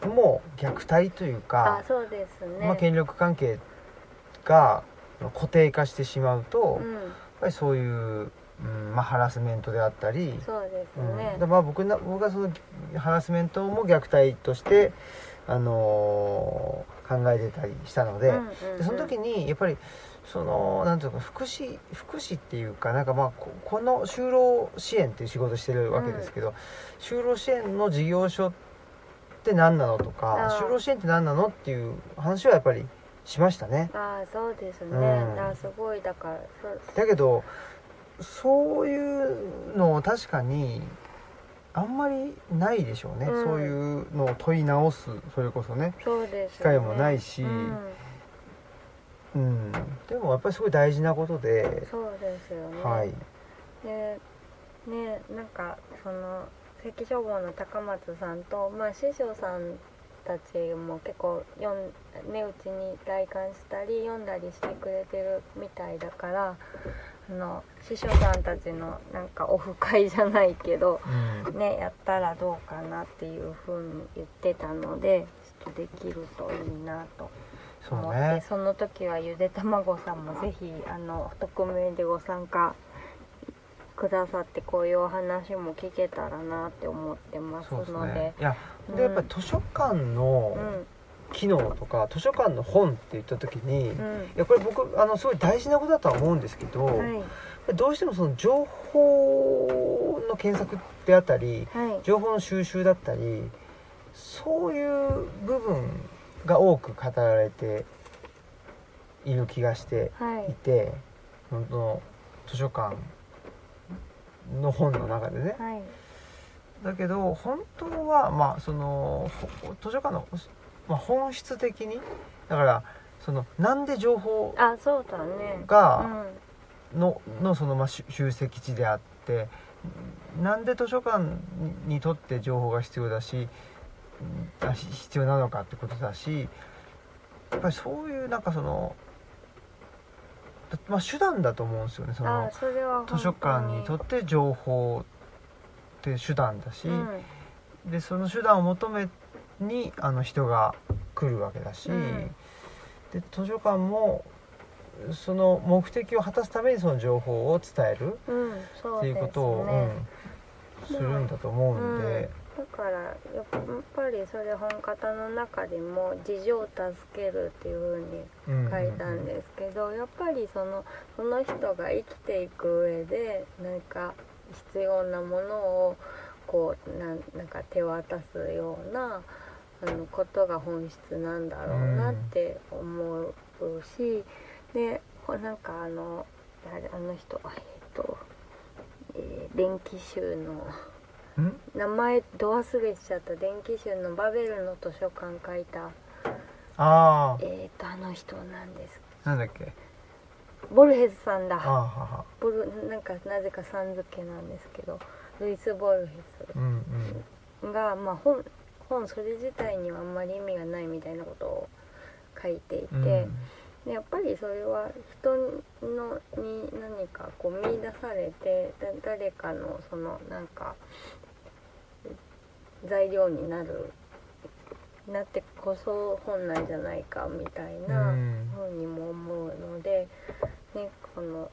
も虐待というあか、そうですね、まあ、権力関係が固定化してしまうと、やっうんぱりそういう、うんまあ、ハラスメントであったり、そうですうん。まあ僕な僕はそのハラスメントも虐待として、あのー考えてたりしたので,、うんうんうん。でその時にやっぱりそのなんていうのか福祉福祉っていうかなんかまあここの就労支援っていう仕事してるわけですけど、就労支援の事業所って何なのとか就労支援って何なのっていう話はやっぱりしましたね。ああそうですね、うん。あすごいだからだけどそういうのを確かにあんまりないでしょうね、うん。そういうのを問い直すそれこそね。ね、機会もないし。うん。うん。でもやっぱりすごい大事なことで、そうですよね、はい。でねなんかその関消防の高松さんとまあ師匠さんたちも結構読んねうちに来館したり読んだりしてくれてるみたいだからあの師匠さんたちのなんかオフ会じゃないけどうん。ねやったらどうかなっていう風に言ってたのでちょっとできるといいなと思ってね。その時はゆでたまごさんもぜひあの匿名でご参加くださってこういうお話も聞けたらなって思ってますそうででね。いやうんでやっぱり図書館のうん機能とか、図書館の本って言った時に、いうん。やこれ僕あのすごい大事なことだとは思うんですけど、はい。どうしてもその情報の検索であったりはい。情報の収集だったりそういう部分が多く語られている気がしてはい。いて、本当の図書館の本の中でね。はい。だけど本当はまあそのほ図書館の、まあ、本質的に？だからそのなんで情報あそうだね。が、ののそのまあ集集積地であってなんで図書館にとって情報が必要だし必要なのかってことだしやっぱりそういうなんかその、だまあ、手段だと思うんですよね。その図書館にとって情報って手段だし、うん。でその手段を求めにあの人が来るわけだし、うん。で図書館もその目的を果たすためにその情報を伝えるうんそうっていうことを、うんするんだと思うんで、だからやっぱりそれ本方の中でも「事情を助ける」っていう風にうん。書いたんですけど、やっぱりそのその人が生きていく上でなんか必要なものをこうなんなんか手渡すようなあのことが本質なんだろうなって思うし、でほなんかあの誰あの人あえっと、えー電気集の。うん名前ど忘れしちゃった電気集のバベルの図書館書いたああえーとあの人なんです。なんだっけ？ボルヘスさんだ。ボルなんかなぜかさん付けなんですけどルイス・ボルヘうんスが、まあ、本本それ自体にはあんまり意味がないみたいなことを書いていて、うん。でやっぱりそれは人のに何かこう見出されてだ誰かのそのなんか材料になるなってこそ本なんじゃないかみたいなうん。ふうにも思うので、ね、この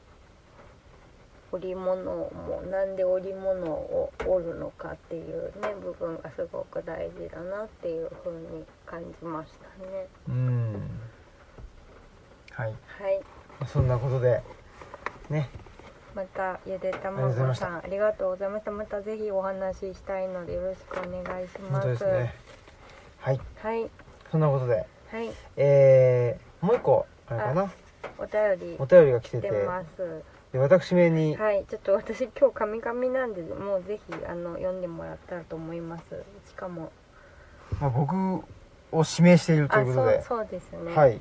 織物もなんで織物を織るのかっていうね部分がすごく大事だなっていうふうに感じましたね。うん。はい。はい。そんなことでね。またゆでたまごさんありがとうございました。また。ぜひお話ししたいのでよろしくお願いします。ね。はい。はい。そんなことで。はい。えー、もう一個あれかな。お便りお便りが来てて。出ますで私名に。はいちょっと私今日カミカミなんでもうぜひあの読んでもらったらと思います。しかも。まあ、僕を指名しているとあいうことで。そうそうですね。はい。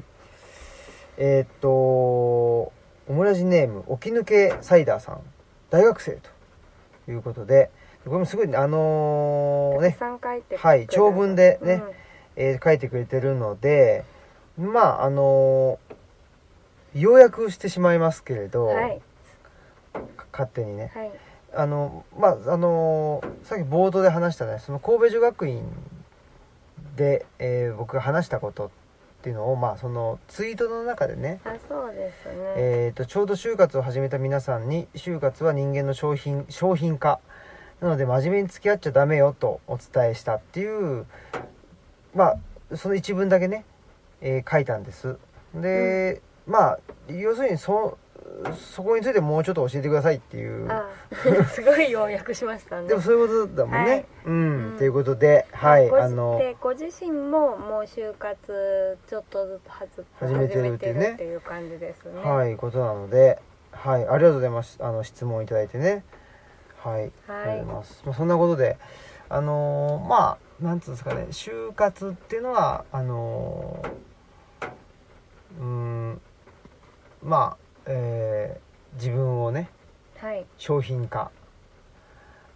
えーっとオムラジネーム起き抜けサイダーさん。大学生ということで。これもすごいあのーね。はい長文でねうん。えー書いてくれてるのでまああのー要約してしまいますけれど、はい。か勝手にね。はい。あのまああのさっき冒頭で話したねその神戸女学院で、えー僕が話したことっていうのをまあそのツイートの中でねあそうですね、えー、とちょうど就活を始めた皆さんに就活は人間の商品商品化なので真面目に付き合っちゃダメよとお伝えしたっていうまあその一文だけね、えー書いたんです。で、まあ要するにそそこについてもうちょっと教えてくださいっていう。あ (laughs) すごい要約しましたね。でもそういうことだもんね、はい。うん、うん。っていうことではいごあのでご自身ももう就活ちょっとずつはず始めてるっていうね。っていう感じですね。はいことなのではいありがとうございます。あの質問いただいてね。はい、ありがとうございます、まあ、そんなことであのーまあなんつうんですかね。就活っていうのはあのーうーんまあえー自分をねはい。商品化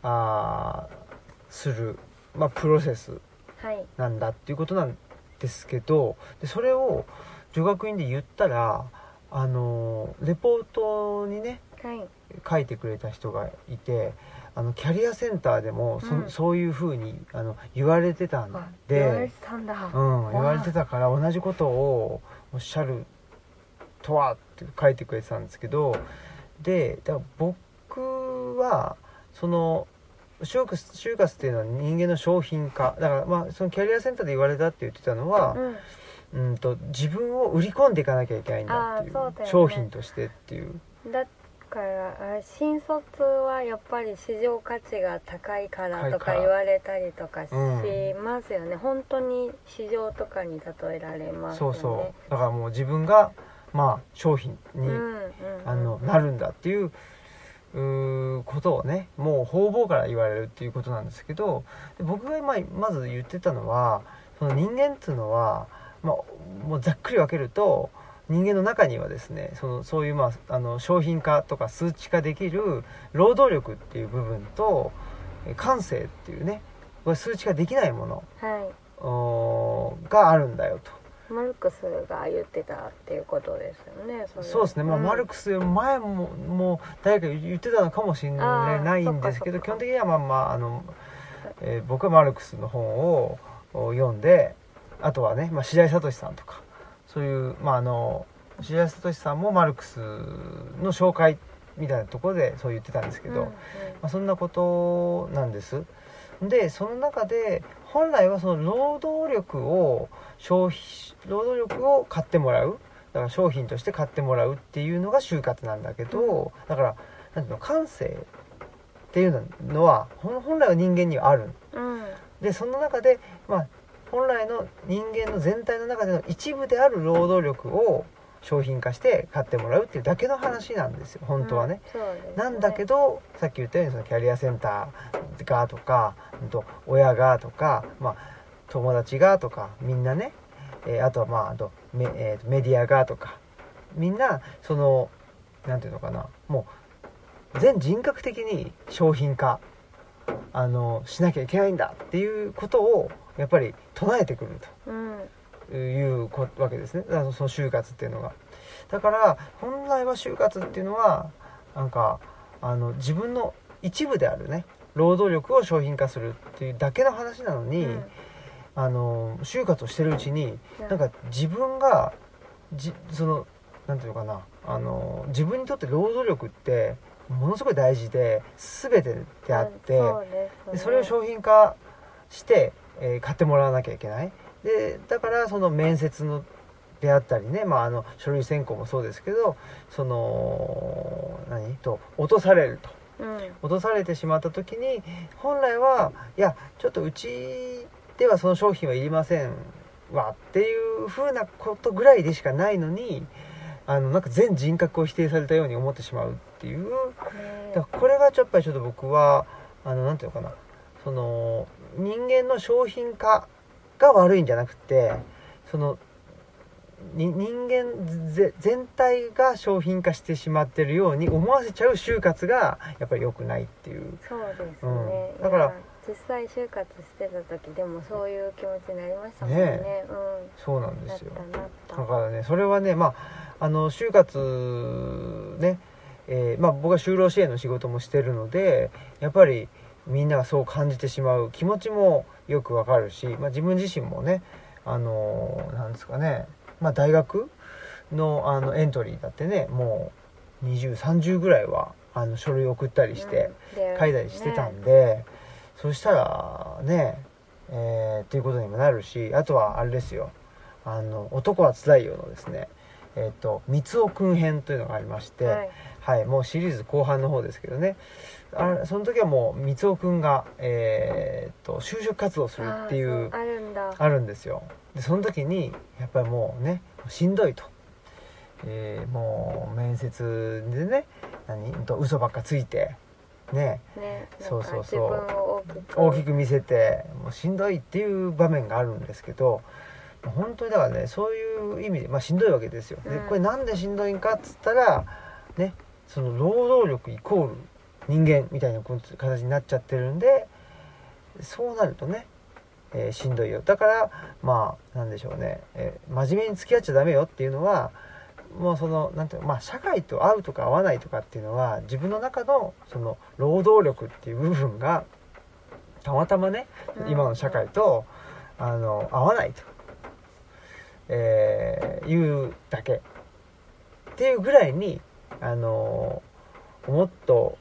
あーする、まあ、プロセスはい。なんだっていうことなんですけどでそれを女学院で言ったらあのレポートにねはい。書いてくれた人がいてあのキャリアセンターでもそ,、うん。そういうふうにあの言われてたんあ言われでて、たんだ、うん、言われてたから同じことをおっしゃるとはって書いてくれてたんですけどでだから僕はその就活就活っていうのは人間の商品化。だからまあそのキャリアセンターで言われたって言ってたのは、うん。うんと自分を売り込んでいかなきゃいけないんだっていうね。商品としてっていう。だからあ新卒はやっぱり市場価値が高いからとか言われたりとかしうんますよね、本当に市場とかに例えられますよね。そうそう。だからもう自分がまあ商品に、あのなるんだっていうことをねもう方々から言われるっていうことなんですけどで僕が今まず言ってたのはその人間っていうのは、まあ、もうざっくり分けると人間の中にはですねそのそういう、まあ、あの商品化とか数値化できる労働力っていう部分とえ感性っていうね数値化できないものはいがあるんだよと。マルクスが言ってたっていうことですよねれ。そうですね、まあん。マルクス前ももう誰か言ってたのかもしれないんですけど基本的にはまあまああの、えー僕はマルクスの本をお読んであとはね、まあ、白井聡さんとかそういうまああの白井聡さんもマルクスの紹介みたいなところでそう言ってたんですけど、うんうん。まあ、そんなことなんです。でその中で本来はその労働力を消費労働力を買ってもらう。だから商品として買ってもらうっていうのが就活なんだけどだからなんていうの感性っていうのは本来は人間にはある。うん。でその中でまあ本来の人間の全体の中での一部である労働力を商品化して買ってもらうっていうだけの話なんですよ。本当はね、うんね。なんだけどさっき言ったようにそのキャリアセンターがとか親がとか、まあ、友達がとかみんなね、えーあとはまああとメ,、えーとメディアがとか。みんなそのなんていうのかな。もう全人格的に商品化あのしなきゃいけないんだっていうことをやっぱり唱えてくると。うんいうこわけですね。だからその就活っていうのが。だから本来は就活っていうのはなんかあの自分の一部であるね。労働力を商品化するっていうだけの話なのに、うん。あの就活をしてるうちにうん。なんか自分がじそのなんていうのかな。あの自分にとって労働力ってものすごい大事で全てであって、そうですね。でそれを商品化して、えー買ってもらわなきゃいけないでだからその面接のであったりね、まあ、あの書類選考もそうですけどその何？と落とされると。うん。落とされてしまった時に本来はいやちょっとうちではその商品はいりませんわっていうふうなことぐらいでしかないのにあのなんか全人格を否定されたように思ってしまうっていう。ねだからこれがやっぱりちょっと僕はあのなんていうのかな。その人間の商品化が悪いんじゃなくてそのに人間ぜ全体が商品化してしまってるように思わせちゃう就活がやっぱり良くないっていう。そうですね、うん。だから実際就活してた時でもそういう気持ちになりましたもんね。ねそうなんうんなっですよだからねそれはねまああの就活ねえーまあ、僕は就労支援の仕事もしてるのでやっぱりみんながそう感じてしまう気持ちもよくわかるし、まあ、自分自身もねあのーなんですかね、まあ、大学のあのエントリーだってねもう2030ぐらいはあの書類送ったりしてで書いたりしてたんね。で、そしたらねえーっていうことにもなるしあとはあれですよ「あの男はつらいよ」のですねえっ、と三尾くん編というのがありまして、はい。はい、もうシリーズ後半の方ですけどねあその時はもう三尾くんが、えー、と就職活動するっていうあるんだ。あるんですよ。でその時にやっぱりもうねしんどいと、えーもう面接でね何と嘘ばっかついてね。ねそうそうそう。大きく。見せてもうしんどいっていう場面があるんですけど本当にだからねそういう意味で、まあ、しんどいわけですよ。でうん。これなんでしんどいんかっつったらねその労働力イコール人間みたいな形になっちゃってるんでそうなるとね、えーしんどいよ。だからまあなんでしょうね、えー真面目に付き合っちゃダメよっていうのはもうそのなんていうのまあ社会と合うとか合わないとかっていうのは自分の中のその労働力っていう部分がたまたまねうん。今の社会とあの合わないと、えーいうだけ。っていうぐらいにあのもっと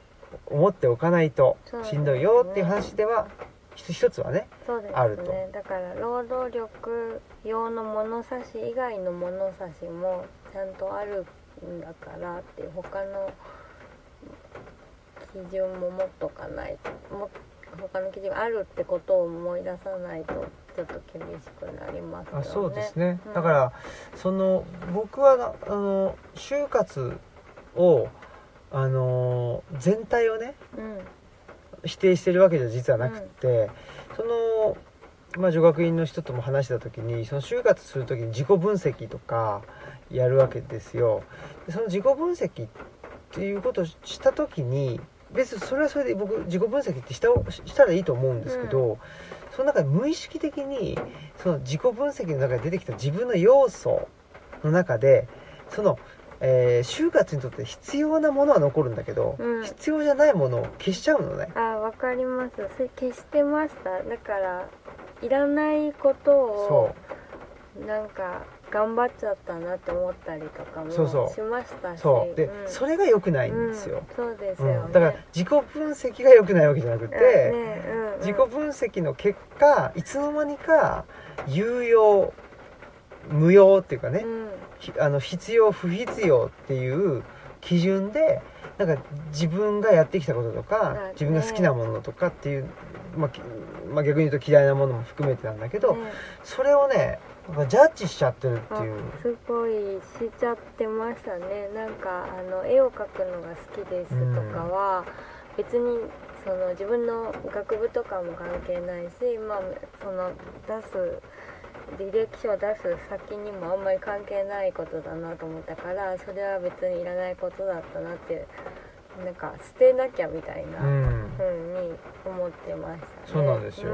思っておかないとしんどいよっていう話では一一つはねそうですね。あると。だから労働力用の物差し以外の物差しもちゃんとあるんだからっていう他の基準も持っとかないとも他の基準があるってことを思い出さないとちょっと厳しくなりますよね。あそうですね、うん。だからその僕はなあの就活をあの全体をねうん。否定してるわけじゃ実はなくて、その、まあ、女学院の人とも話した時にその就活する時に自己分析とかやるわけですよ。でその自己分析っていうことをした時に別にそれはそれで僕自己分析ってしたしたらいいと思うんですけど、その中で無意識的にその自己分析の中で出てきた自分の要素の中でその、えー就活にとって必要なものは残るんだけど、うん。必要じゃないものを消しちゃうのね。あわかります。それ消してました。だからいらないことをそなんか頑張っちゃったなって思ったりとかもしそうそう。ましたし。うそう。で、ん。それが良くないんですよ、うん。そうですうよね、ん。だから自己分析が良くないわけじゃなくて、うん。ねうんうん。自己分析の結果いつの間にか有用無用っていうかね、あの必要不必要っていう基準でなんか自分がやってきたこととかね自分が好きなものとかっていう、まあきまあ、逆に言うと嫌いなものも含めてなんだけど、ね。それをねジャッジしちゃってるっていう。あすごいしちゃってましたね。なんかあの絵を描くのが好きですとかは、別にその自分の学部とかも関係ないしまあその出す履歴書を出す先にもあんまり関係ないことだなと思ったからそれは別にいらないことだったなってなんか捨てなきゃみたいなうん。風に思ってましたね。そうなんですよ。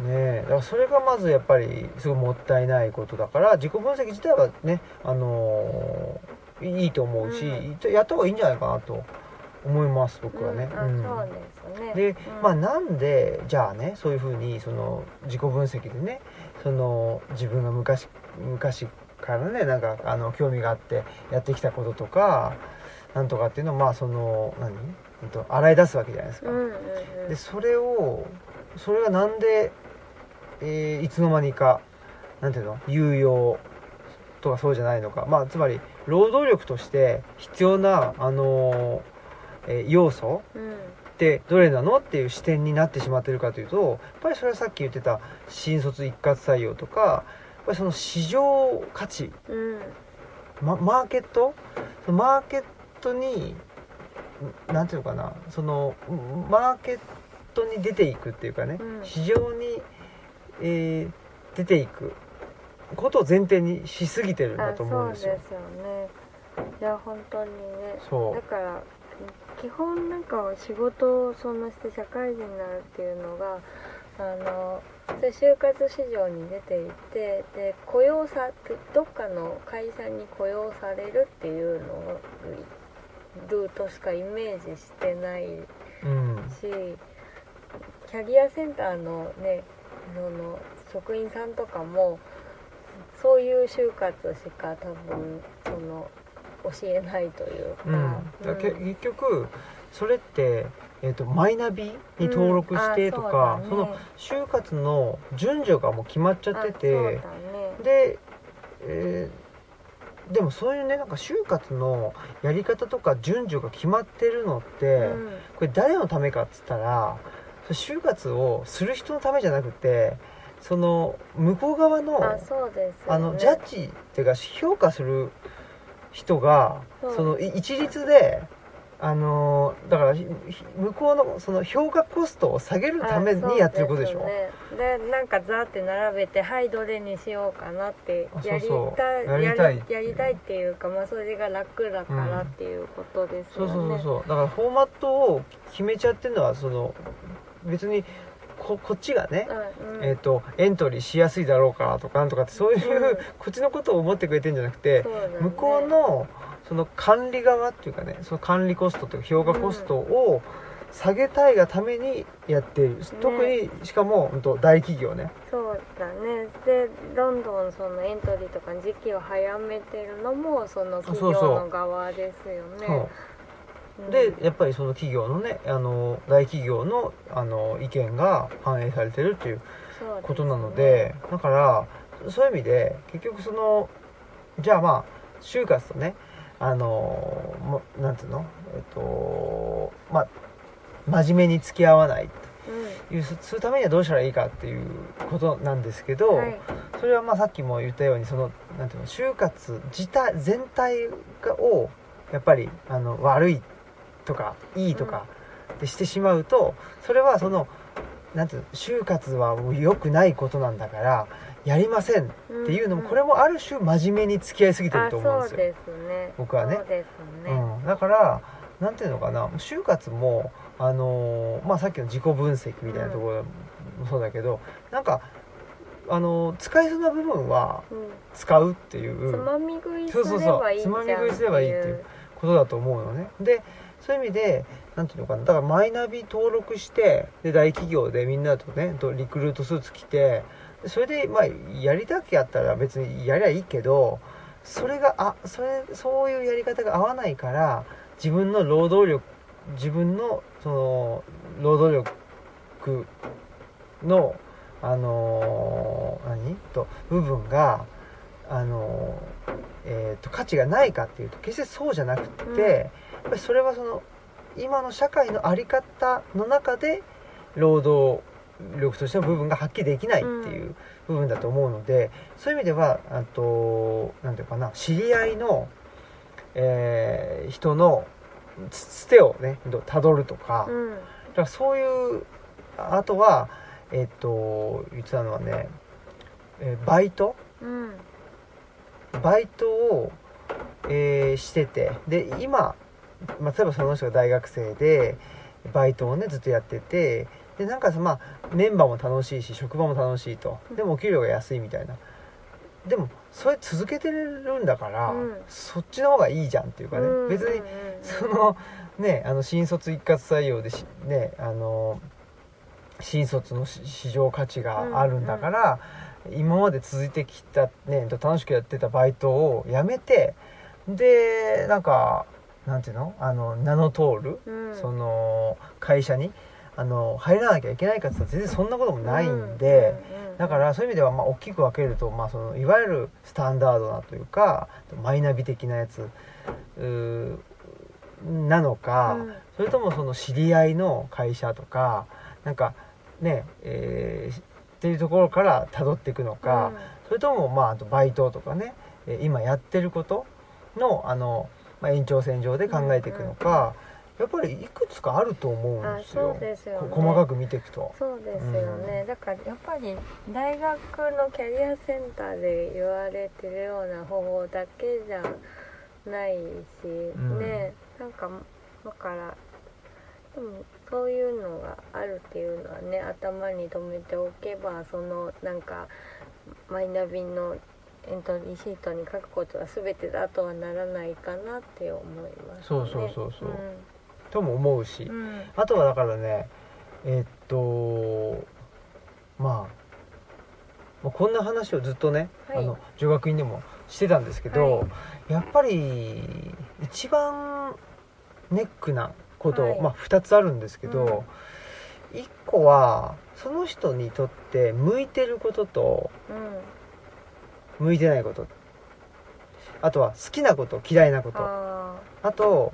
うん。ねえ。だからそれがまずやっぱりすごいもったいないことだから自己分析自体はねあのーいいと思うし、うやった方がいいんじゃないかなと思います僕はね、ですね。で、うん。まあなんでじゃあねそういうふうにその自己分析でねその自分が昔昔からねなんかあの興味があってやってきたこととかなんとかっていうのをまあその何、えっと、洗い出すわけじゃないですか、でそれをそれがなんで、えーいつの間にかなんていうの？有用とかそうじゃないのか。まあつまり労働力として必要なあのーえー要素うんってどれなのっていう視点になってしまってるかというとやっぱりそれはさっき言ってた新卒一括採用とかやっぱりその市場価値、うん。ま、マーケット？マーケットにんなんていうのかな？そのんマーケットに出ていくっていうかね、うん。市場に、えー出ていくことを前提にしすぎてるんだあと思うんですよ。そうですよね。いや本当にね。だから基本なんか仕事をそのして社会人になるっていうのがあの就活市場に出ていてで雇用さどっかの会社に雇用されるっていうのルートしかイメージしてないうん。しキャリアセンターのねその職員さんとかもそういう就活しか多分その教えないというか、うん、結局それって、えー、とマイナビに登録してとか、その就活の順序がもう決まっちゃっててね。で、えーでもそういうねなんか就活のやり方とか順序が決まってるのって、うん。これ誰のためかっつったらそ就活をする人のためじゃなくてその向こう側のあね。あのジャッジっていうか評価する人がそうそのい一律であのだから向こうのその評価コストを下げるためにやってることでしょ？あそうすねでなんかザーって並べてはいどれにしようかなってあやりそう。そうたいやりたい。っていうかまあそれが楽だからっていうことですそうよね、そうそうそう。だからフォーマットを決めちゃってるのはその別にここっちがね、うんうん。えー、とエントリーしやすいだろうかとかなんとかってそういう、うん。こっちのことを思ってくれてるんじゃなくて、ね。向こうのその管理側っていうかねその管理コストというか評価コストを下げたいがためにやっている、特にしかも大企業ね。そうだね。でどんどんそのエントリーとか時期を早めてるのもその企業そうそうの側ですよね。そうう。んでやっぱりその企業のねあの大企業のあの意見が反映されてるっていうことなのでだからそういう意味で結局そのじゃあまあ就活とねあのもなんていうのえっとまあ真面目に付き合わないと。いうすするためにはどうしたらいいかっていうことなんですけど、うんはい。それはまあさっきも言ったようにそのなんていうの就活自体全体がをやっぱりあの悪いとかいいとかってしてしまうとそれはそのなんていうの就活は良くないことなんだからやりませんっていうのもんん。これもある種真面目に付き合いすぎてると思うんですよ。僕はね。そうん、だからなんていうのかな就活も、あのーまあ、さっきの自己分析みたいなところもそうだけど、なんか、あのー使えそうな部分はうん。使うっていう。つまみ食いすそうそうそうればいいじゃんつまみ食いすればいいっていうことだと思うのね。でそういう意味でなんていうのかなだからマイナビ登録してで大企業でみんなとねとリクルートスーツ着てそれでまあやりたくやったら別にやりゃいいけどそれがあそれそういうやり方が合わないから自分の労働力自分のその労働力のあのー何？と部分があのーえーと価値がないかっていうと決してそうじゃなくて、うん。やっぱりそれはその今の社会の在り方の中で労働力としての部分が発揮できないっていう部分だと思うので、そういう意味ではあとなんていうかな知り合いの、えー人のつつてをねたどるとか,、うん。だからそういうあとはえっ、と言ってたのはね、えーバイトうんバイトを、えーしててで今、まあ、例えばその人が大学生でバイトをねずっとやっててでなんかさまあメンバーも楽しいし職場も楽しいと。でもお給料が安いみたいな。でもそれ続けてるんだから、うん。そっちの方がいいじゃんっていうかね、うん別にうんうん。うんそのねあの新卒一括採用でしねあの新卒のし市場価値があるんだから、今まで続いてきたね楽しくやってたバイトをやめてでなんかなんていうの？あの名の通る、うん。その会社にあの入らなきゃいけないかって言ったら全然そんなこともないんで、だからそういう意味ではまあ大きく分けると、まあ、そのいわゆるスタンダードなというかマイナビ的なやつなのか、うん。それともその知り合いの会社とかなんかねえーっていうところから辿っていくのか、それともまああとバイトとかねえー今やってることのあの、まあ、延長線上で考えていくのか、やっぱりいくつかあると思うんですよ。ですよね。こ細かく見ていくと。そうですよね、だからやっぱり大学のキャリアセンターで言われてるような方法だけじゃないし、ん。ねなんかだからでもそういうのがあるっていうのはね頭に留めておけばそのなんかマイナビの、エントリーシートに書くことは全てだとはならないかなって思います、ね、そうそうそうそう。とも思うし、うん、うんあとはだからねえっとまあまあこんな話をずっとね、はい。あの女学院でもしてたんですけど、はやっぱり一番ネックなこと、はいまあ2つあるんですけど、1個はその人にとって向いてることとうん。向いてないこと。あとは好きなこと嫌いなこと。ああと、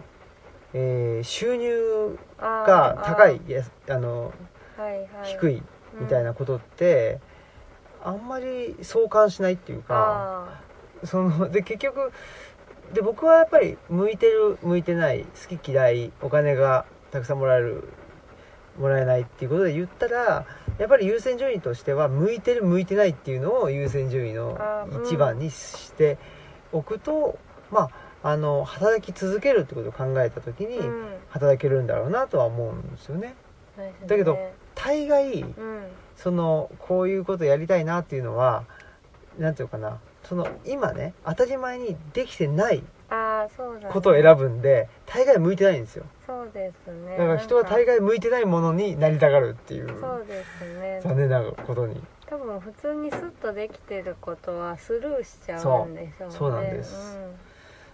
えー収入が高いあのー。はいはい。低いみたいなことって、あんまり相関しないっていうかあそので結局で僕はやっぱり向いてる向いてない好き嫌いお金がたくさんもらえるもらえないっていうことで言ったらやっぱり優先順位としては向いてる向いてないっていうのを優先順位の一番にしておくと、まああの働き続けるってことを考えた時に働けるんだろうなとは思うんですよね。そうですね。だけど大概うん。そのこういうことやりたいなっていうのはなんていうのかなその今ね当たり前にできてないことを選ぶんで大概向いてないんですよ。そうですね。だから人は大概向いてないものになりたがるっていうそうですね。残念なことに。多分普通にスッとできてることはスルーしちゃうんでしょうね。そうそうなんです。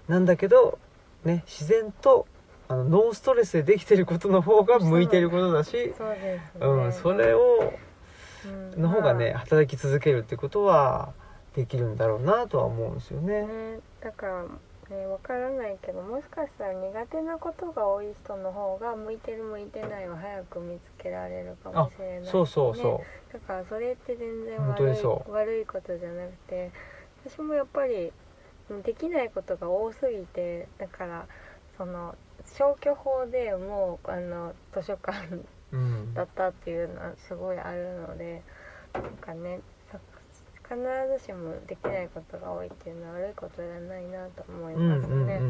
なんだけどね自然とあのノーストレスでできてることの方が向いてることだしうん、そうですね、うん、それをうん。の方がねま働き続けるってことはできるんだろうなとは思うんですよあね。ね。だからねわからないけどもしかしたら苦手なことが多い人の方が向いてる向いてないを早く見つけられるかもしれない、そうそうそだからそれって全然悪い悪いことじゃなくて私もやっぱりうんできないことが多すぎてだからその消去法でもうあの図書館う、うん。だったっていうのはすごいあるのでなんかねさ必ずしもできないことが多いっていうのは悪いことじゃないなと思いますね。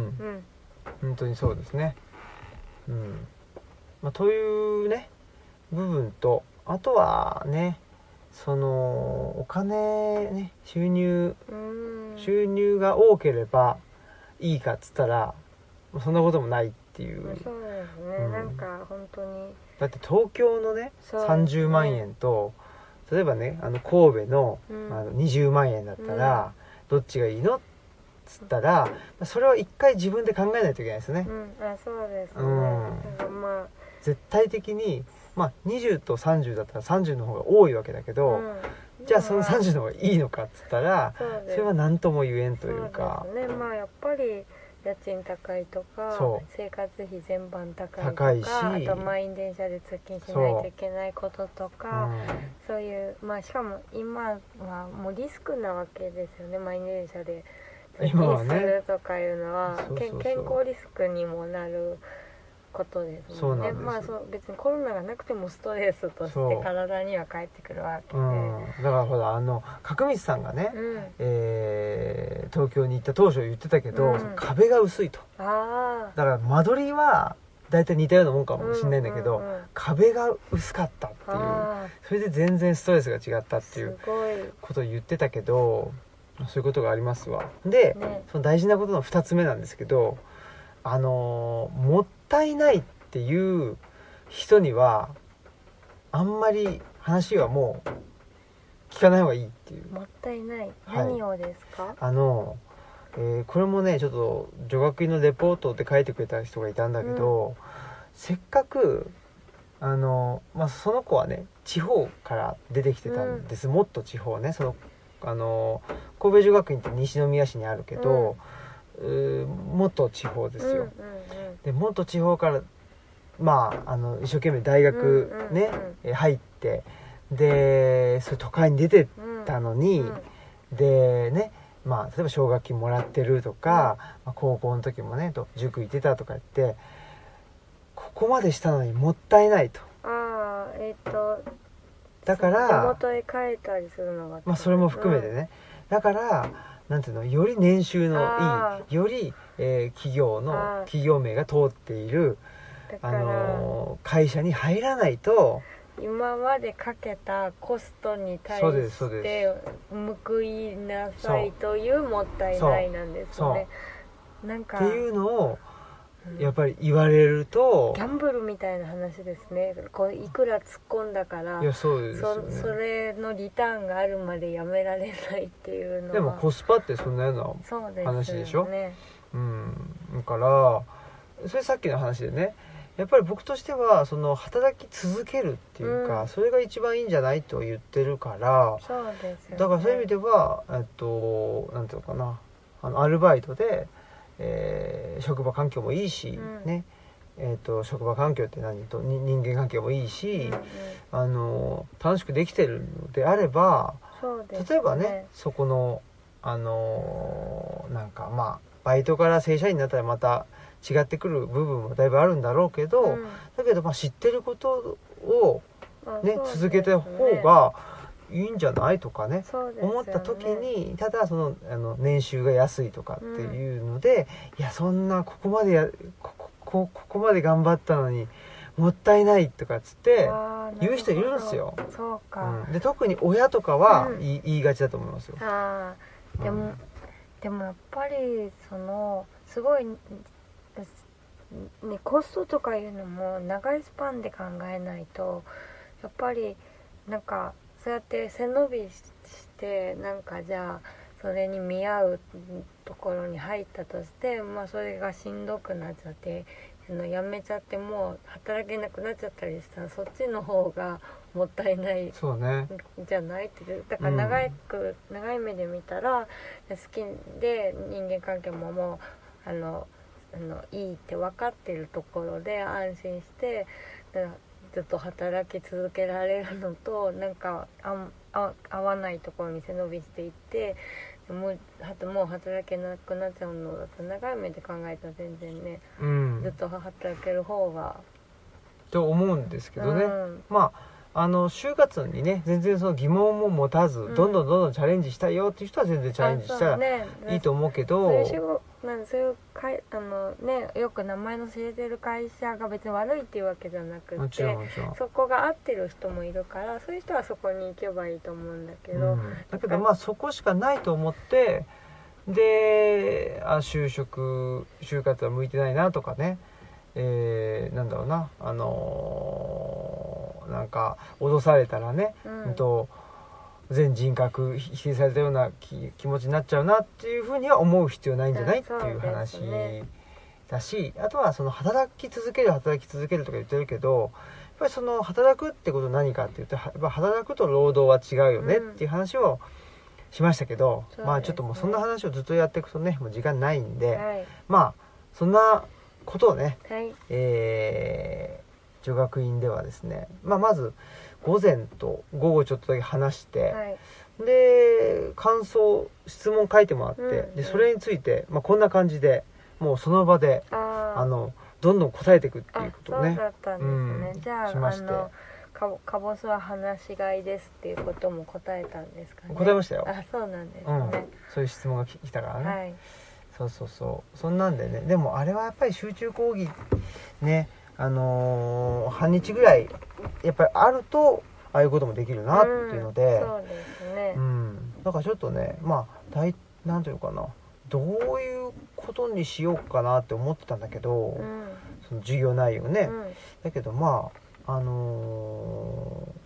本当にそうですね。うん。まあ、というね部分とあとはねそのお金ね収入うん。収入が多ければいいかっつったらまあそんなこともないっていう。そうですね、うん。なんか本当に。だって東京のね30万円と例えばねあの神戸の,、うん。あの20万円だったら、どっちがいいのっつったらまあそれは一回自分で考えないといけないですよね、うん、あそうですね、うん。ま絶対的に、まあ、20と30だったら30の方が多いわけだけあ、ど、うん。じゃあその30の方がいいのかっつったらそうです。それは何とも言えんというか。そうね。まあやっぱり家賃高いとかそう。生活費全般高いとか高いし。あと満員電車で通勤しないといけないこととかうそういうまあしかも今はもうリスクなわけですよね。満員電車で通勤するとかいうのは。健康リスクにもなることですもんね。まあそう別にコロナがなくてもストレスとして体には返ってくるわけで、ん、うん、だからほらあの角光さんがね、うん。えー東京に行った当初言ってたけど、うん。壁が薄いと。ああだから間取りは大体似たようなもんかもしれないんだけど、うんうんうん。壁が薄かったっていう。あそれで全然ストレスが違ったあっていうことを言ってたけどそういうことがありますわ。で、ね。その大事なことの2つ目なんですけどあのーもったいないっていう人にはあんまり話はもう聞かない方がいいっていう。もったいない。はい何をですか、あの、えーこれもねちょっと女学院のレポートって書いてくれた人がいたんだけど、せっかくあの、まあ、その子はね地方から出てきてたんです、もっと地方ねそのあの神戸女学院って西宮市にあるけど、うーもっと地方ですよ、うんうんでもっと地方からまああの一生懸命大学ね、入ってでそういう都会に出てうんうんたのに、うんでねまあ例えば奨学金もらってるとか、まあ高校の時もねと塾行ってたとか言ってここまでしたのにもったいないと。ああえっ、とだから地元へ帰ったりするのがまあそれも含めてね、だからなんていうのより年収のあいいより、えー企業の企業名が通っている、あのー会社に入らないと今までかけたコストに対しでて報いなさいというもったいないなんですよね。なんかっていうのをうんやっぱり言われるとギャンブルみたいな話ですね。こういくら突っ込んだからいやそうですよそそねれのリターンがあるまでやめられないっていうのはでもコスパってそんなような話でしょ？ね。うん。だからそれさっきの話でねやっぱり僕としてはその働き続けるっていうか、うん。それが一番いいんじゃないと言ってるからそうですよね。だからそういう意味ではえっとなんていうのかなあのアルバイトで、えー職場環境もいいし、うん。ね。えっと職場環境って何とに人間関係もいいし、うんうん。あの楽しくできてるのであればそうです例えばねそこのあのなんかまあバイトから正社員になったらまた違ってくる部分もだいぶあるんだろうけど、うん。だけどまあ知ってることをねあそうです続けた方がいいんじゃないとかねね。思った時にただそのあの年収が安いとかっていうので、いやそんなここまでやこここここまで頑張ったのにもったいないとかっつって、言う人いるんですよ。そうか、うん。で特に親とかはうん。言い,、言いがちだと思いますよ。ああでも、うん。でもやっぱりそのすごいねコストとかいうのも長いスパンで考えないとやっぱりなんかそうやって背伸びしてなんかじゃあそれに見合うところに入ったとしてまあそれがしんどくなっちゃってあのやめちゃってもう働けなくなっちゃったりしたらそっちの方がもったいないそうね。じゃないってだから長く、長い目で見たら好きで人間関係ももうあのあのいいって分かってるところで安心してだずっと働き続けられるのとなんかあ合わないところに背伸びしていってもうもう働けなくなっちゃうのだと長い目で考えたら全然ねうん。ずっと働ける方が、と思うんですけどね、うん。まああの就活にね全然その疑問も持たず、ん。どんどんどんどんチャレンジしたいよっていう人は全然チャレンジしたらいいと思うけどそういう仕事なんそういうかいあのねよく名前の知れてる会社が別に悪いっていうわけじゃなくてそこが合ってる人もいるからそういう人はそこに行けばいいと思うんだけど、うん、だけどまあそこしかないと思ってであ就職就活は向いてないなとかねえー、なんだろうなあのーなんか脅されたらね、うん。うんと全人格否定されたような気気持ちになっちゃうなっていうふうには思う必要ないんじゃない、うんっていう話だしあとはその働き続ける働き続けるとか言ってるけどやっぱりその働くってことは何かっていうとはやっぱ働くと労働は違うよねっていう話をしましたけど、ね。まあちょっともうそんな話をずっとやっていくとねもう時間ないんで、はい。まあそんなことをねはい。えー女学院ではですね、まあ、まず午前と午後ちょっとだけ話して、はい。で感想質問書いてもらって、うんでそれについて、まあ、こんな感じでもうその場であのどんどん答えていくっていうあことをねそうだったんですね、うんじゃあしまして。かぼかぼすは話しがいですっていうことも答えたんですかね。答えましたよ、あそうなんですうん。ね、、そういう質問がき来たからね、はいそうそうそう。そんなんでね。でもあれはやっぱり集中講義ねあのー半日ぐらいやっぱりあるとああいうこともできるなっていうので、うんそうですね、うん、だからちょっとねまあ大なんていうのかな。どういうことにしようかなって思ってたんだけど、うん。その授業内容ね、うん。だけどまああのー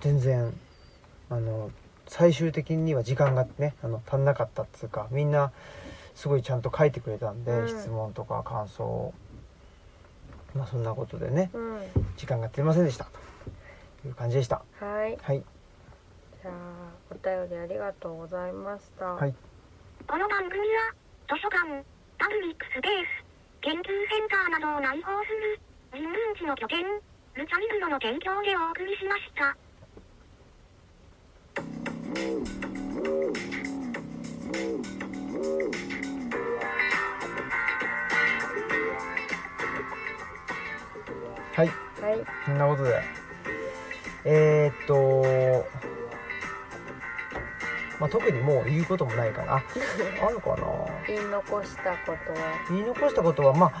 全然あの最終的には時間がねあの足んなかったっつうかみんなすごいちゃんと書いてくれたんで、うん。質問とか感想を。まあそんなことでねうん。時間が足りませんでしたという感じでした。はい。はい。じゃあお便りありがとうございました。はい。この番組は、図書館、パブリックスペース、研究センターなどを内包する、人文地の拠点、ルチャリブロの提供でお送りしました。はい。はい。そんなことで。えー、っとまあ、特にもう言うこともないかな。あ (laughs) あるかな。言い残したことは？言い残したことはま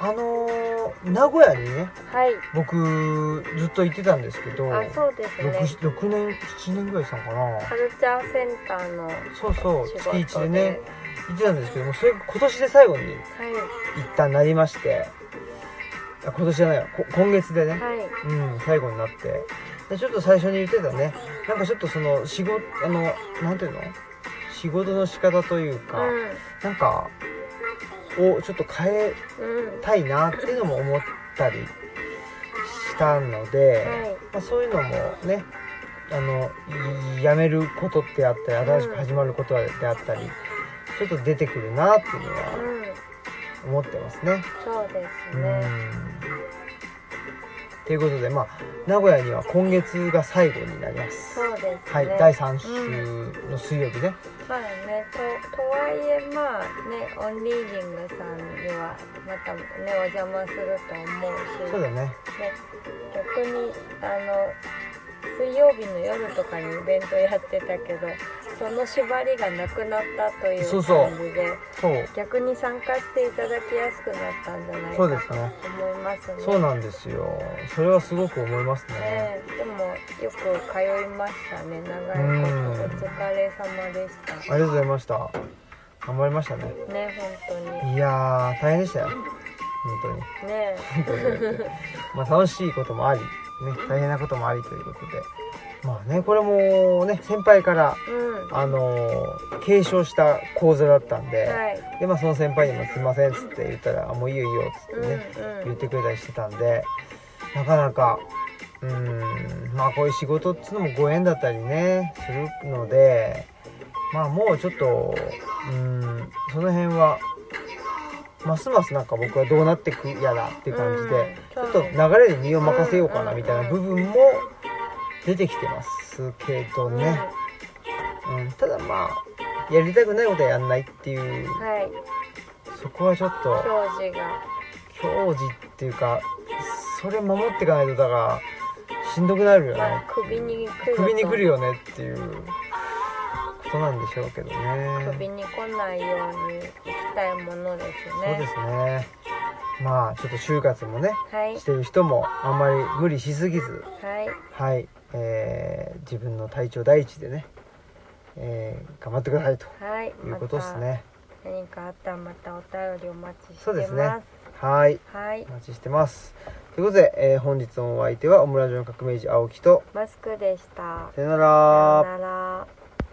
ああのー名古屋にねはい。僕ずっと行ってたんですけどあそうですね。6, 6年7年ぐらいしたのかな。カルチャーセンターのそうそう仕月事1でね行ってたんですけどもそれが今年で最後にはい。一旦なりましてあ今年じゃないわ。こ今月でね、はい。うん最後になって。でちょっと最初に言ってたね。なんかちょっとその仕事あのなんていうの？仕事の仕方というか、なんかをちょっと変えうん。うんたいなっていうのも思ったりしたので、はい。まあ、そういうのもねあのいやめることってあったり新しく始まることであったり、ちょっと出てくるなっていうのはうん思ってますね。そうですうんねということでまあ名古屋には今月が最後になります。そうですねはい、第3週の水曜日ね。まあねととはいえまあねオンリーディングさんにはまたねお邪魔すると思うしそうだね。ね、逆にあの水曜日の夜とかにイベントやってたけどその縛りがなくなったという感じでそう。逆に参加していただきやすくなったんじゃないかとそうですね。思いますね。そうなんですよ。それはすごく思いますね。ねでもよく通いましたね長いことお疲れ様でしたありがとうございました。頑張りましたね。ね本当にいやー、大変でしたよ。本ね当に。本当にまあ楽しいこともあり、ね、大変なこともありということで。まあね、これもね、先輩から、うん。あのー継承した講座だったんで、はい。で、まあその先輩にもすいませんっつって言ったら、あもういいよいいよっつってね、うんうん。言ってくれたりしてたんでなかなかうーんまあこういう仕事っつうのもご縁だったりねするのでまあもうちょっとうーんその辺はますますなんか僕はどうなってくやらっていう感じで、ちょっと流れで身を任せようかなみたいな部分も出てきてますけどうんね、うん、ただまあやりたくないことはやんないっていう。はい。そこはちょっと教授が。矜持っていうかそれ守っていかないとだからしんどくなるよまあね首に来ると。首に来るよねっていうことなんでしょうけどね。首に来ないように行きたいものですね。そうですね。まあちょっと就活もねはい。してる人もあんまり無理しすぎず。はい。はい、えー自分の体調第一でね、えー頑張ってくださいとはいいうことですね、また何かあったらまたお便りお待ちしてます。そうですね。はい。はい。お待ちしてます。ということで、えー本日のお相手はオムラジオの革命児青木とマスクでした。さよなら。さよなら